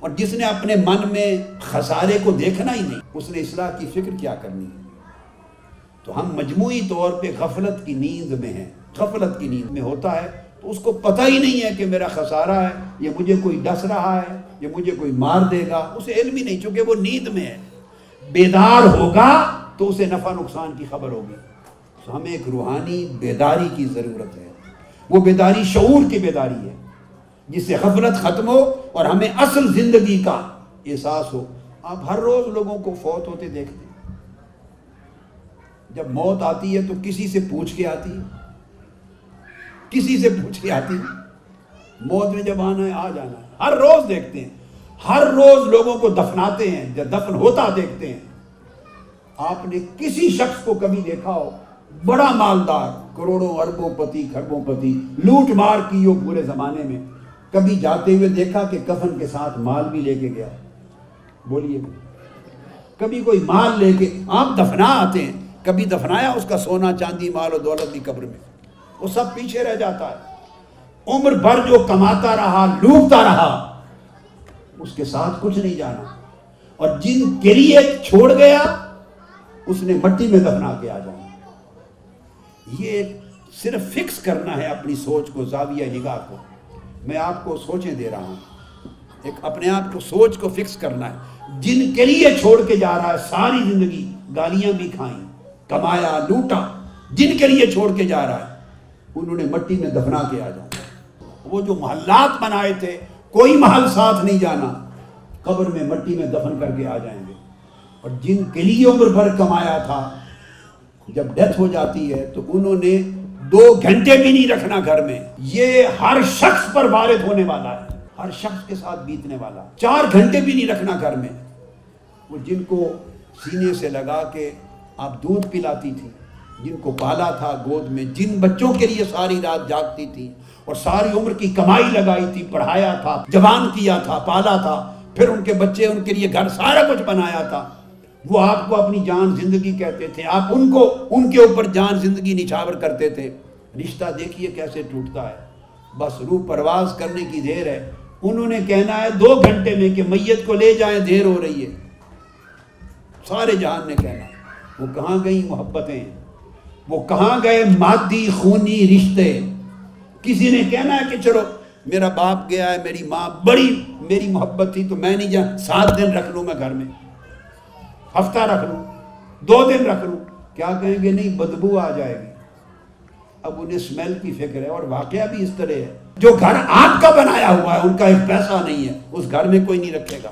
اور جس نے اپنے من میں خسارے کو دیکھنا ہی نہیں اس نے اصلاح کی فکر کیا کرنی ہے تو ہم مجموعی طور پہ غفلت کی نیند میں ہیں غفلت کی نیند میں ہوتا ہے تو اس کو پتہ ہی نہیں ہے کہ میرا خسارہ ہے یہ مجھے کوئی ڈس رہا ہے یا مجھے کوئی مار دے گا اسے علم ہی نہیں چونکہ وہ نیند میں ہے بیدار ہوگا تو اسے نفع نقصان کی خبر ہوگی تو ہمیں ایک روحانی بیداری کی ضرورت ہے وہ بیداری شعور کی بیداری ہے جس سے حفرت ختم ہو اور ہمیں اصل زندگی کا احساس ہو آپ ہر روز لوگوں کو فوت ہوتے دیکھتے جب موت آتی ہے تو کسی سے پوچھ کے آتی ہے کسی سے پوچھ کے آتی ہے موت میں جب آنا ہے آ جانا ہے ہر روز دیکھتے ہیں ہر روز لوگوں کو دفناتے ہیں جب دفن ہوتا دیکھتے ہیں آپ نے کسی شخص کو کبھی دیکھا ہو بڑا مالدار کروڑوں اربوں پتی کھربوں پتی لوٹ مار کی ہو پورے زمانے میں کبھی جاتے ہوئے دیکھا کہ کفن کے ساتھ مال بھی لے کے گیا بولیے کبھی کوئی مال لے کے آپ دفنا آتے ہیں کبھی دفنایا اس کا سونا چاندی مال و دولت بھی قبر میں وہ سب پیچھے رہ جاتا ہے عمر بھر جو کماتا رہا لوٹتا رہا اس کے ساتھ کچھ نہیں جانا اور جن کے لیے چھوڑ گیا اس نے مٹی میں دفنا کے آ یہ صرف فکس کرنا ہے اپنی سوچ کو کو کو زاویہ نگاہ میں آپ سوچیں دے رہا ہوں ایک اپنے آپ کو سوچ کو فکس کرنا ہے جن کے لیے چھوڑ کے جا رہا ہے ساری زندگی گالیاں بھی کھائیں کمایا لوٹا جن کے لیے چھوڑ کے جا رہا ہے انہوں نے مٹی میں دفنا کے آ جاؤں وہ جو محلات بنائے تھے کوئی محل ساتھ نہیں جانا قبر میں مٹی میں دفن کر کے آ جائیں گے اور جن کے لیے جب ڈیتھ ہو جاتی ہے تو انہوں نے دو گھنٹے بھی نہیں رکھنا گھر میں یہ ہر شخص پر وارد ہونے والا ہے ہر شخص کے ساتھ بیتنے والا چار گھنٹے بھی نہیں رکھنا گھر میں وہ جن کو سینے سے لگا کے آپ دودھ پلاتی تھی جن کو پالا تھا گود میں جن بچوں کے لیے ساری رات جاگتی تھی اور ساری عمر کی کمائی لگائی تھی پڑھایا تھا جوان کیا تھا پالا تھا پھر ان کے بچے ان کے لیے گھر سارا کچھ بنایا تھا وہ آپ کو اپنی جان زندگی کہتے تھے آپ ان کو ان کے اوپر جان زندگی نچھاور کرتے تھے رشتہ دیکھیے کیسے ٹوٹتا ہے بس روح پرواز کرنے کی دیر ہے انہوں نے کہنا ہے دو گھنٹے میں کہ میت کو لے جائیں دیر ہو رہی ہے سارے جہان نے کہنا وہ کہاں گئی محبتیں وہ کہاں گئے مادی خونی رشتے کسی نے کہنا ہے کہ چلو میرا باپ گیا ہے میری ماں بڑی میری محبت تھی تو میں نہیں جا سات دن رکھ لوں میں گھر میں ہفتہ رکھ لوں دو دن رکھ لوں کیا کہیں گے نہیں بدبو آ جائے گی اب انہیں سمیل کی فکر ہے اور واقعہ بھی اس طرح ہے جو گھر آپ کا بنایا ہوا ہے ان کا ایک پیسہ نہیں ہے اس گھر میں کوئی نہیں رکھے گا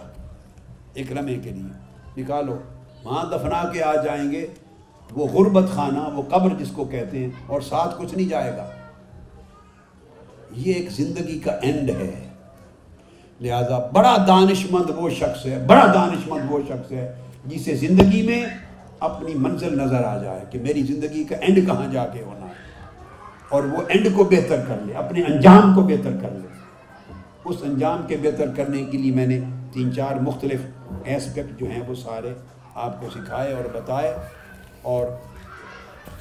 ایک رمے کے لیے نکالو ماں دفنا کے آ جائیں گے وہ غربت خانہ وہ قبر جس کو کہتے ہیں اور ساتھ کچھ نہیں جائے گا یہ ایک زندگی کا اینڈ ہے لہذا بڑا دانش مند وہ شخص ہے بڑا دانش مند وہ شخص ہے جسے زندگی میں اپنی منزل نظر آ جائے کہ میری زندگی کا اینڈ کہاں جا کے ہونا ہے اور وہ اینڈ کو بہتر کر لے اپنے انجام کو بہتر کر لے اس انجام کے بہتر کرنے کے لیے میں نے تین چار مختلف اسپیکٹ جو ہیں وہ سارے آپ کو سکھائے اور بتائے اور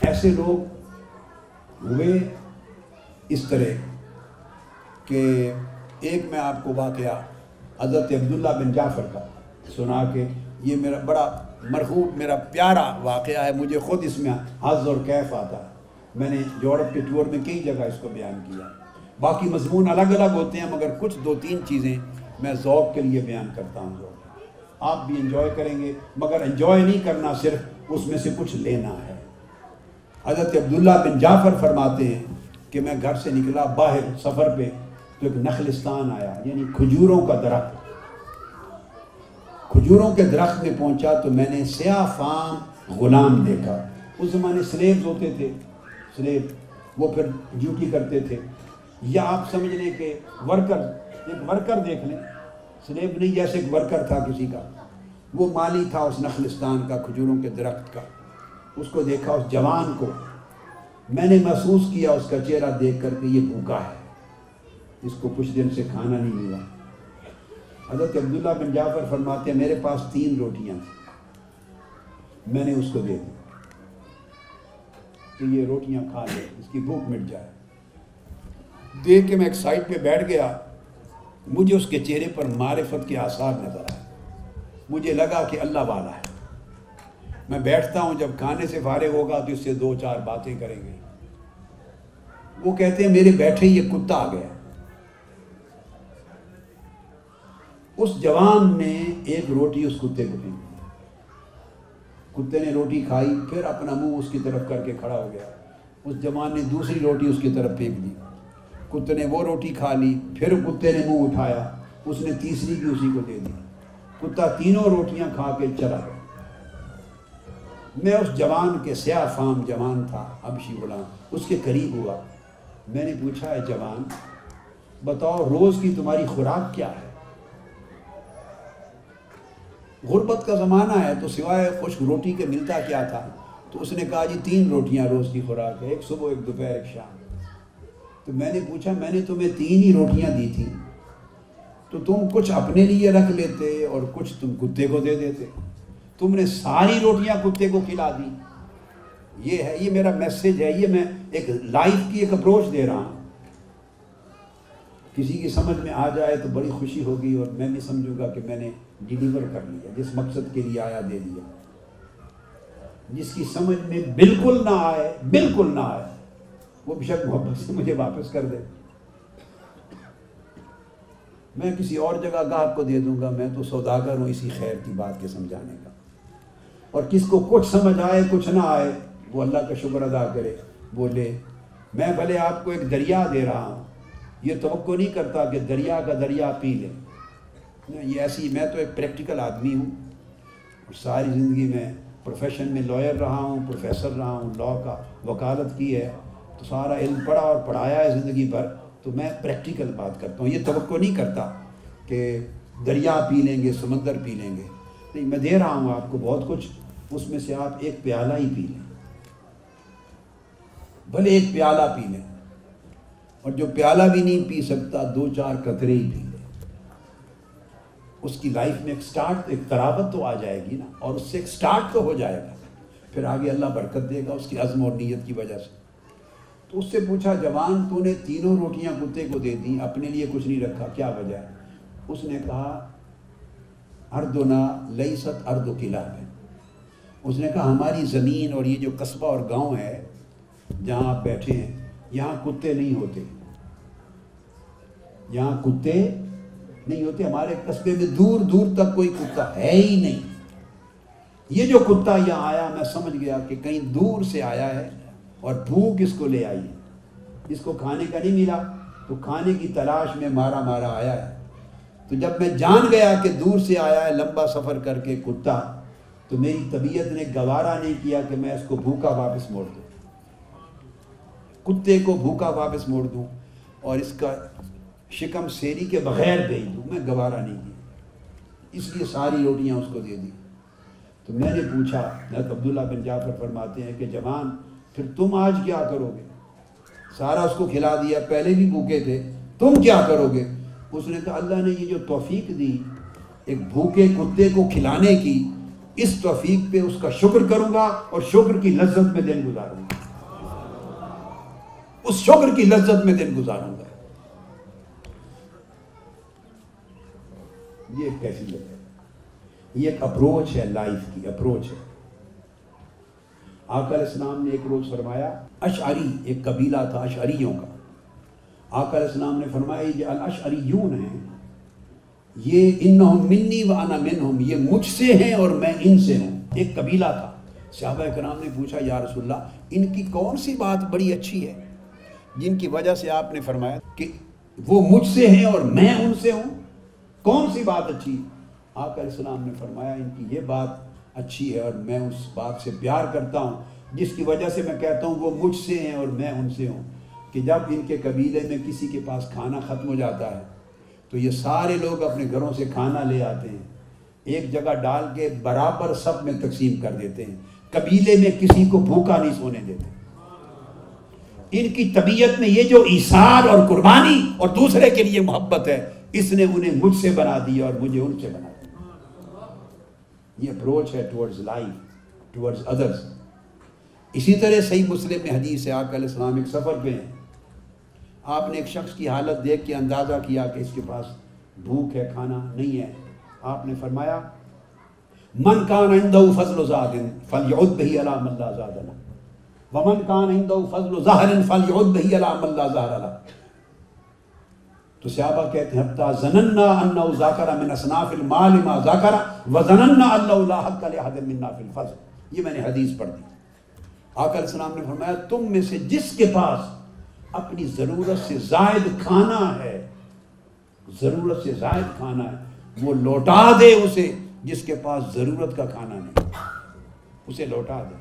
ایسے لوگ ہوئے اس طرح کہ ایک میں آپ کو واقعہ حضرت عبداللہ بن جعفر کا سنا کے یہ میرا بڑا مرغوب میرا پیارا واقعہ ہے مجھے خود اس میں حض اور کیف آتا ہے میں نے یورپ کے ٹور میں کئی جگہ اس کو بیان کیا باقی مضمون الگ الگ ہوتے ہیں مگر کچھ دو تین چیزیں میں ذوق کے لیے بیان کرتا ہوں ذوق آپ بھی انجوائے کریں گے مگر انجوائے نہیں کرنا صرف اس میں سے کچھ لینا ہے حضرت عبداللہ بن جعفر فرماتے ہیں کہ میں گھر سے نکلا باہر سفر پہ تو ایک نخلستان آیا یعنی کھجوروں کا درخت کھجوروں کے درخت میں پہنچا تو میں نے سیاہ فام غلام دیکھا اس زمانے سلیبز ہوتے تھے سلیب وہ پھر ڈیوٹی کرتے تھے یا آپ سمجھ لیں کہ ورکر ایک ورکر دیکھ لیں سلیب نہیں جیسے ایک ورکر تھا کسی کا وہ مالی تھا اس نخلستان کا کھجوروں کے درخت کا اس کو دیکھا اس جوان کو میں نے محسوس کیا اس کا چہرہ دیکھ کر کہ یہ بھوکا ہے اس کو کچھ دن سے کھانا نہیں ملا حضرت عبداللہ بن جعفر فرماتے ہیں میرے پاس تین روٹیاں تھیں میں نے اس کو دے دی کہ یہ روٹیاں کھا لے اس کی بھوک مٹ جائے دیکھ کے میں ایک سائڈ پہ بیٹھ گیا مجھے اس کے چہرے پر معرفت کے آثار نظر آئے مجھے لگا کہ اللہ والا ہے میں بیٹھتا ہوں جب کھانے سے فارغ ہوگا تو اس سے دو چار باتیں کریں گے وہ کہتے ہیں میرے بیٹھے یہ کتا آ گیا اس جوان نے ایک روٹی اس کتے کو دی کتے نے روٹی کھائی پھر اپنا منہ اس کی طرف کر کے کھڑا ہو گیا اس جوان نے دوسری روٹی اس کی طرف پھینک دی کتے نے وہ روٹی کھا لی پھر کتے نے منہ اٹھایا اس نے تیسری بھی اسی کو دے دی کتا تینوں روٹیاں کھا کے چلا گیا میں اس جوان کے سیاہ فام جوان تھا ابشی غلام اس کے قریب ہوا میں نے پوچھا ہے جوان بتاؤ روز کی تمہاری خوراک کیا ہے غربت کا زمانہ ہے تو سوائے خوش روٹی کے ملتا کیا تھا تو اس نے کہا جی تین روٹیاں روز کی خوراک ہے ایک صبح ایک دوپہر ایک شام تو میں نے پوچھا میں نے تمہیں تین ہی روٹیاں دی تھیں تو تم کچھ اپنے لیے رکھ لیتے اور کچھ تم کتے کو دے دیتے تم نے ساری روٹیاں کتے کو کھلا دی یہ ہے یہ میرا میسج ہے یہ میں ایک لائف کی ایک اپروچ دے رہا ہوں کسی کی سمجھ میں آ جائے تو بڑی خوشی ہوگی اور میں نہیں سمجھوں گا کہ میں نے ڈیلیور کر لیا جس مقصد کے لیے آیا دے دیا جس کی سمجھ میں بالکل نہ آئے بالکل نہ آئے وہ شک سے مجھے واپس کر دے میں کسی اور جگہ کا آپ کو دے دوں گا میں تو سوداگر ہوں اسی خیر کی بات کے سمجھانے کا اور کس کو کچھ سمجھ آئے کچھ نہ آئے وہ اللہ کا شکر ادا کرے بولے میں بھلے آپ کو ایک دریا دے رہا ہوں یہ توقع نہیں کرتا کہ دریا کا دریا پی لے یہ ایسی میں تو ایک پریکٹیکل آدمی ہوں ساری زندگی میں پروفیشن میں لائر رہا ہوں پروفیسر رہا ہوں لا کا وکالت کی ہے تو سارا علم پڑھا اور پڑھایا ہے زندگی بھر تو میں پریکٹیکل بات کرتا ہوں یہ توقع نہیں کرتا کہ دریا پی لیں گے سمندر پی لیں گے نہیں میں دے رہا ہوں آپ کو بہت کچھ اس میں سے آپ ایک پیالہ ہی پی لیں بھلے ایک پیالہ پی لیں اور جو پیالہ بھی نہیں پی سکتا دو چار قطرے ہی پی لیں اس کی لائف میں ایک سٹارٹ ایک تراوت تو آ جائے گی نا اور اس سے ایک سٹارٹ تو ہو جائے گا پھر آگے اللہ برکت دے گا اس کی عزم اور نیت کی وجہ سے تو اس سے پوچھا جوان تو نے تینوں روٹیاں کتے کو دے دیں اپنے لیے کچھ نہیں رکھا کیا وجہ ہے اس نے کہا اردنا لئیست لئی ست قلعہ ہے اس نے کہا ہماری زمین اور یہ جو قصبہ اور گاؤں ہے جہاں آپ بیٹھے ہیں یہاں کتے نہیں ہوتے یہاں کتے نہیں ہوتے ہمارے قصبے میں دور دور تک کوئی کتا ہے ہی نہیں یہ جو کتا یہاں آیا میں سمجھ گیا کہ کہیں دور سے آیا ہے اور بھوک اس کو لے آئی ہے اس کو کھانے کا نہیں ملا تو کھانے کی تلاش میں مارا مارا آیا ہے تو جب میں جان گیا کہ دور سے آیا ہے لمبا سفر کر کے کتا تو میری طبیعت نے گوارا نہیں کیا کہ میں اس کو بھوکا واپس موڑ دوں کتے کو بھوکا واپس موڑ دوں اور اس کا شکم سیری کے بغیر بھیج دوں میں گوارا نہیں کیا اس لیے ساری روٹیاں اس کو دے دی تو میں نے پوچھا حضرت عبداللہ بن جعفر فرماتے ہیں کہ جوان پھر تم آج کیا کرو گے سارا اس کو کھلا دیا پہلے بھی بھوکے تھے تم کیا کرو گے اس نے کہا اللہ نے یہ جو توفیق دی ایک بھوکے کتے کو کھلانے کی اس توفیق پہ اس کا شکر کروں گا اور شکر کی لذت میں دن گزاروں گا اس شکر کی لذت میں دن گزاروں گا یہ ایک ہے یہ اپروچ ہے لائف کی اپروچ ہے آقا علیہ السلام نے ایک روز فرمایا اشعری ایک قبیلہ تھا اشعریوں کا آقا علیہ السلام نے فرمایا یہ ہیں یہ یہ انہم منی منہم مجھ سے ہیں اور میں ان سے ہوں ایک قبیلہ تھا صحابہ اکرام نے پوچھا یا رسول اللہ ان کی کون سی بات بڑی اچھی ہے جن کی وجہ سے آپ نے فرمایا کہ وہ مجھ سے ہیں اور میں ان سے ہوں کون سی بات اچھی آقا علیہ السلام نے فرمایا ان کی یہ بات اچھی ہے اور میں اس بات سے پیار کرتا ہوں جس کی وجہ سے میں کہتا ہوں وہ مجھ سے ہیں اور میں ان سے ہوں کہ جب ان کے قبیلے میں کسی کے پاس کھانا ختم ہو جاتا ہے تو یہ سارے لوگ اپنے گھروں سے کھانا لے آتے ہیں ایک جگہ ڈال کے برابر سب میں تقسیم کر دیتے ہیں قبیلے میں کسی کو بھوکا نہیں سونے دیتے ان کی طبیعت میں یہ جو عیسار اور قربانی اور دوسرے کے لیے محبت ہے اس نے انہیں مجھ سے بنا دیا اور مجھے ان سے بنا دیا یہ اپروچ ہے ٹورڈز لائف ٹورڈز ادرز اسی طرح صحیح مسلم میں حدیث ہے آپ علیہ السلام ایک سفر پہ ہیں آپ نے ایک شخص کی حالت دیکھ کے اندازہ کیا کہ اس کے پاس بھوک ہے کھانا نہیں ہے آپ نے فرمایا من کان عندہ فضل و ذات فلیعود بہی علام اللہ زادنا ومن کان عندہ فضل و ظاہر فلیعود بہی علام اللہ ظاہر اللہ تو صحابہ کہتے ہیں حتی زننا من اصناف المال ما وزننا لا حق یہ میں نے حدیث پڑھ دی آقا علیہ السلام نے فرمایا تم میں سے جس کے پاس اپنی ضرورت سے زائد کھانا ہے ضرورت سے زائد کھانا ہے وہ لوٹا دے اسے جس کے پاس ضرورت کا کھانا نہیں اسے لوٹا دے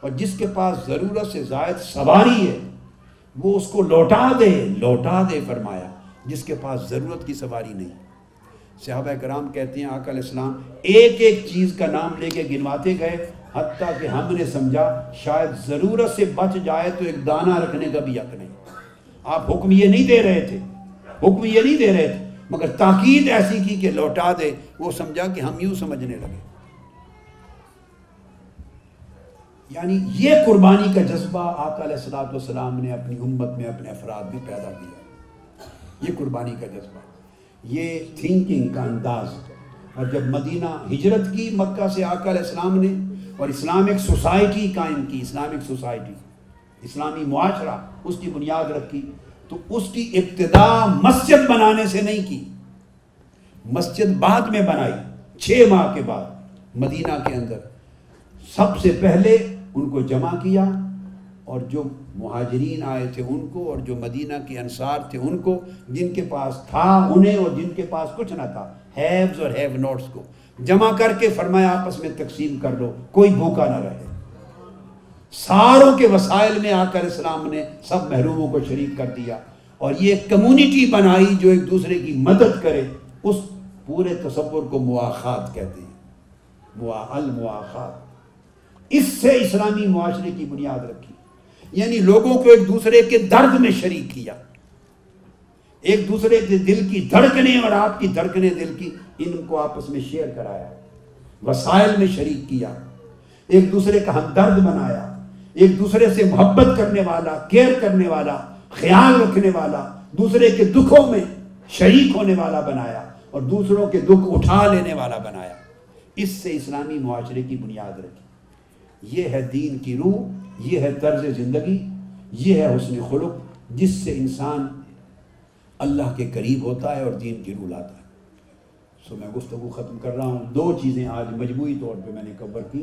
اور جس کے پاس ضرورت سے زائد سواری ہے وہ اس کو لوٹا دے لوٹا دے فرمایا جس کے پاس ضرورت کی سواری نہیں صحابہ کرام کہتے ہیں آقا علیہ السلام ایک ایک چیز کا نام لے کے گنواتے گئے حتیٰ کہ ہم نے سمجھا شاید ضرورت سے بچ جائے تو ایک دانہ رکھنے کا بھی حق نہیں آپ حکم یہ نہیں دے رہے تھے حکم یہ نہیں دے رہے تھے مگر تاکید ایسی کی کہ لوٹا دے وہ سمجھا کہ ہم یوں سمجھنے لگے یعنی یہ قربانی کا جذبہ آقا علیہ السلام نے اپنی امت میں اپنے افراد میں پیدا کیا یہ قربانی کا جذبہ یہ تھنکنگ کا انداز اور جب مدینہ ہجرت کی مکہ سے آ کر اسلام نے اور اسلامک سوسائٹی قائم کی اسلامک سوسائٹی اسلامی معاشرہ اس کی بنیاد رکھی تو اس کی ابتدا مسجد بنانے سے نہیں کی مسجد بعد میں بنائی چھ ماہ کے بعد مدینہ کے اندر سب سے پہلے ان کو جمع کیا اور جو مہاجرین آئے تھے ان کو اور جو مدینہ کے انصار تھے ان کو جن کے پاس تھا انہیں اور جن کے پاس کچھ نہ تھا ہیوز اور ہیو نوٹس کو جمع کر کے فرمایا آپس میں تقسیم کر لو کوئی بھوکا نہ رہے ساروں کے وسائل میں آ کر اسلام نے سب محروموں کو شریک کر دیا اور یہ کمیونٹی بنائی جو ایک دوسرے کی مدد کرے اس پورے تصور کو مواخات کہتے ہیں اس سے اسلامی معاشرے کی بنیاد رکھی یعنی لوگوں کو ایک دوسرے کے درد میں شریک کیا ایک دوسرے کے دل کی دھڑکنے اور آپ کی دھڑکنے دل کی ان کو آپس میں شیئر کرایا وسائل میں شریک کیا ایک دوسرے کا ہم درد بنایا ایک دوسرے سے محبت کرنے والا کیئر کرنے والا خیال رکھنے والا دوسرے کے دکھوں میں شریک ہونے والا بنایا اور دوسروں کے دکھ اٹھا لینے والا بنایا اس سے اسلامی معاشرے کی بنیاد رکھی یہ ہے دین کی روح یہ ہے طرز زندگی یہ ہے حسن خلق جس سے انسان اللہ کے قریب ہوتا ہے اور دین کی رول آتا ہے سو میں گفتگو ختم کر رہا ہوں دو چیزیں آج مجموعی طور پہ میں نے کور کی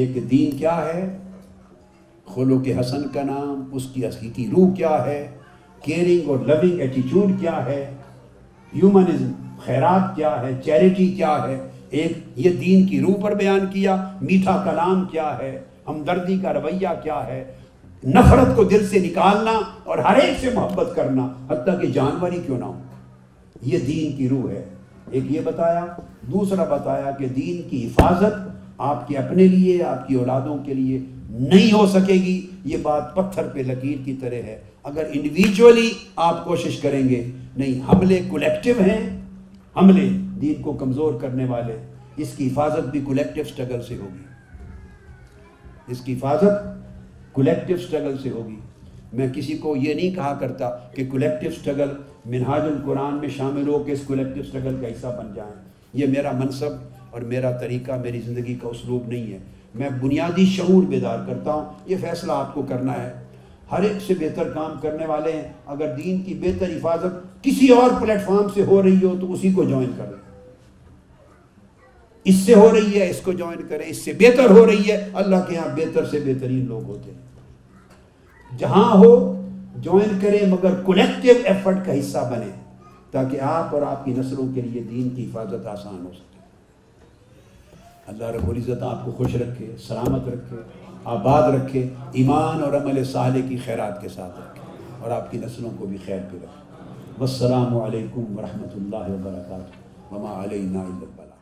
ایک دین کیا ہے خلو کے حسن کا نام اس کی حقیقی کی روح کیا ہے کیئرنگ اور لونگ ایٹیچیوڈ کیا ہے ہیومنزم خیرات کیا ہے چیریٹی کیا ہے ایک یہ دین کی روح پر بیان کیا میٹھا کلام کیا ہے ہمدردی کا رویہ کیا ہے نفرت کو دل سے نکالنا اور ہر ایک سے محبت کرنا حتیٰ کہ جانور ہی کیوں نہ ہو یہ دین کی روح ہے ایک یہ بتایا دوسرا بتایا کہ دین کی حفاظت آپ کے اپنے لیے آپ کی اولادوں کے لیے نہیں ہو سکے گی یہ بات پتھر پہ لکیر کی طرح ہے اگر انڈیویجولی آپ کوشش کریں گے نہیں حملے کولیکٹیو ہیں حملے دین کو کمزور کرنے والے اس کی حفاظت بھی کولیکٹیو سٹرگل سے ہوگی اس کی حفاظت کولیکٹیو سٹرگل سے ہوگی میں کسی کو یہ نہیں کہا کرتا کہ کولیکٹیو سٹرگل منہاج القرآن میں شامل ہو کے اس کولیکٹیو سٹرگل کا حصہ بن جائیں یہ میرا منصب اور میرا طریقہ میری زندگی کا اسلوب نہیں ہے میں بنیادی شعور بیدار کرتا ہوں یہ فیصلہ آپ کو کرنا ہے ہر ایک سے بہتر کام کرنے والے ہیں اگر دین کی بہتر حفاظت کسی اور پلیٹ فارم سے ہو رہی ہو تو اسی کو جوائن کر اس سے ہو رہی ہے اس کو جوائن کریں اس سے بہتر ہو رہی ہے اللہ کے ہاں بہتر سے بہترین لوگ ہوتے ہیں جہاں ہو جوائن کریں مگر کولیکٹیو ایفرٹ کا حصہ بنے تاکہ آپ اور آپ کی نسلوں کے لیے دین کی حفاظت آسان ہو سکے اللہ رب العزت آپ کو خوش رکھے سلامت رکھے آباد رکھے ایمان اور عمل صالح کی خیرات کے ساتھ رکھے اور آپ کی نسلوں کو بھی خیر پہ رکھے والسلام علیکم ورحمۃ اللہ وبرکاتہ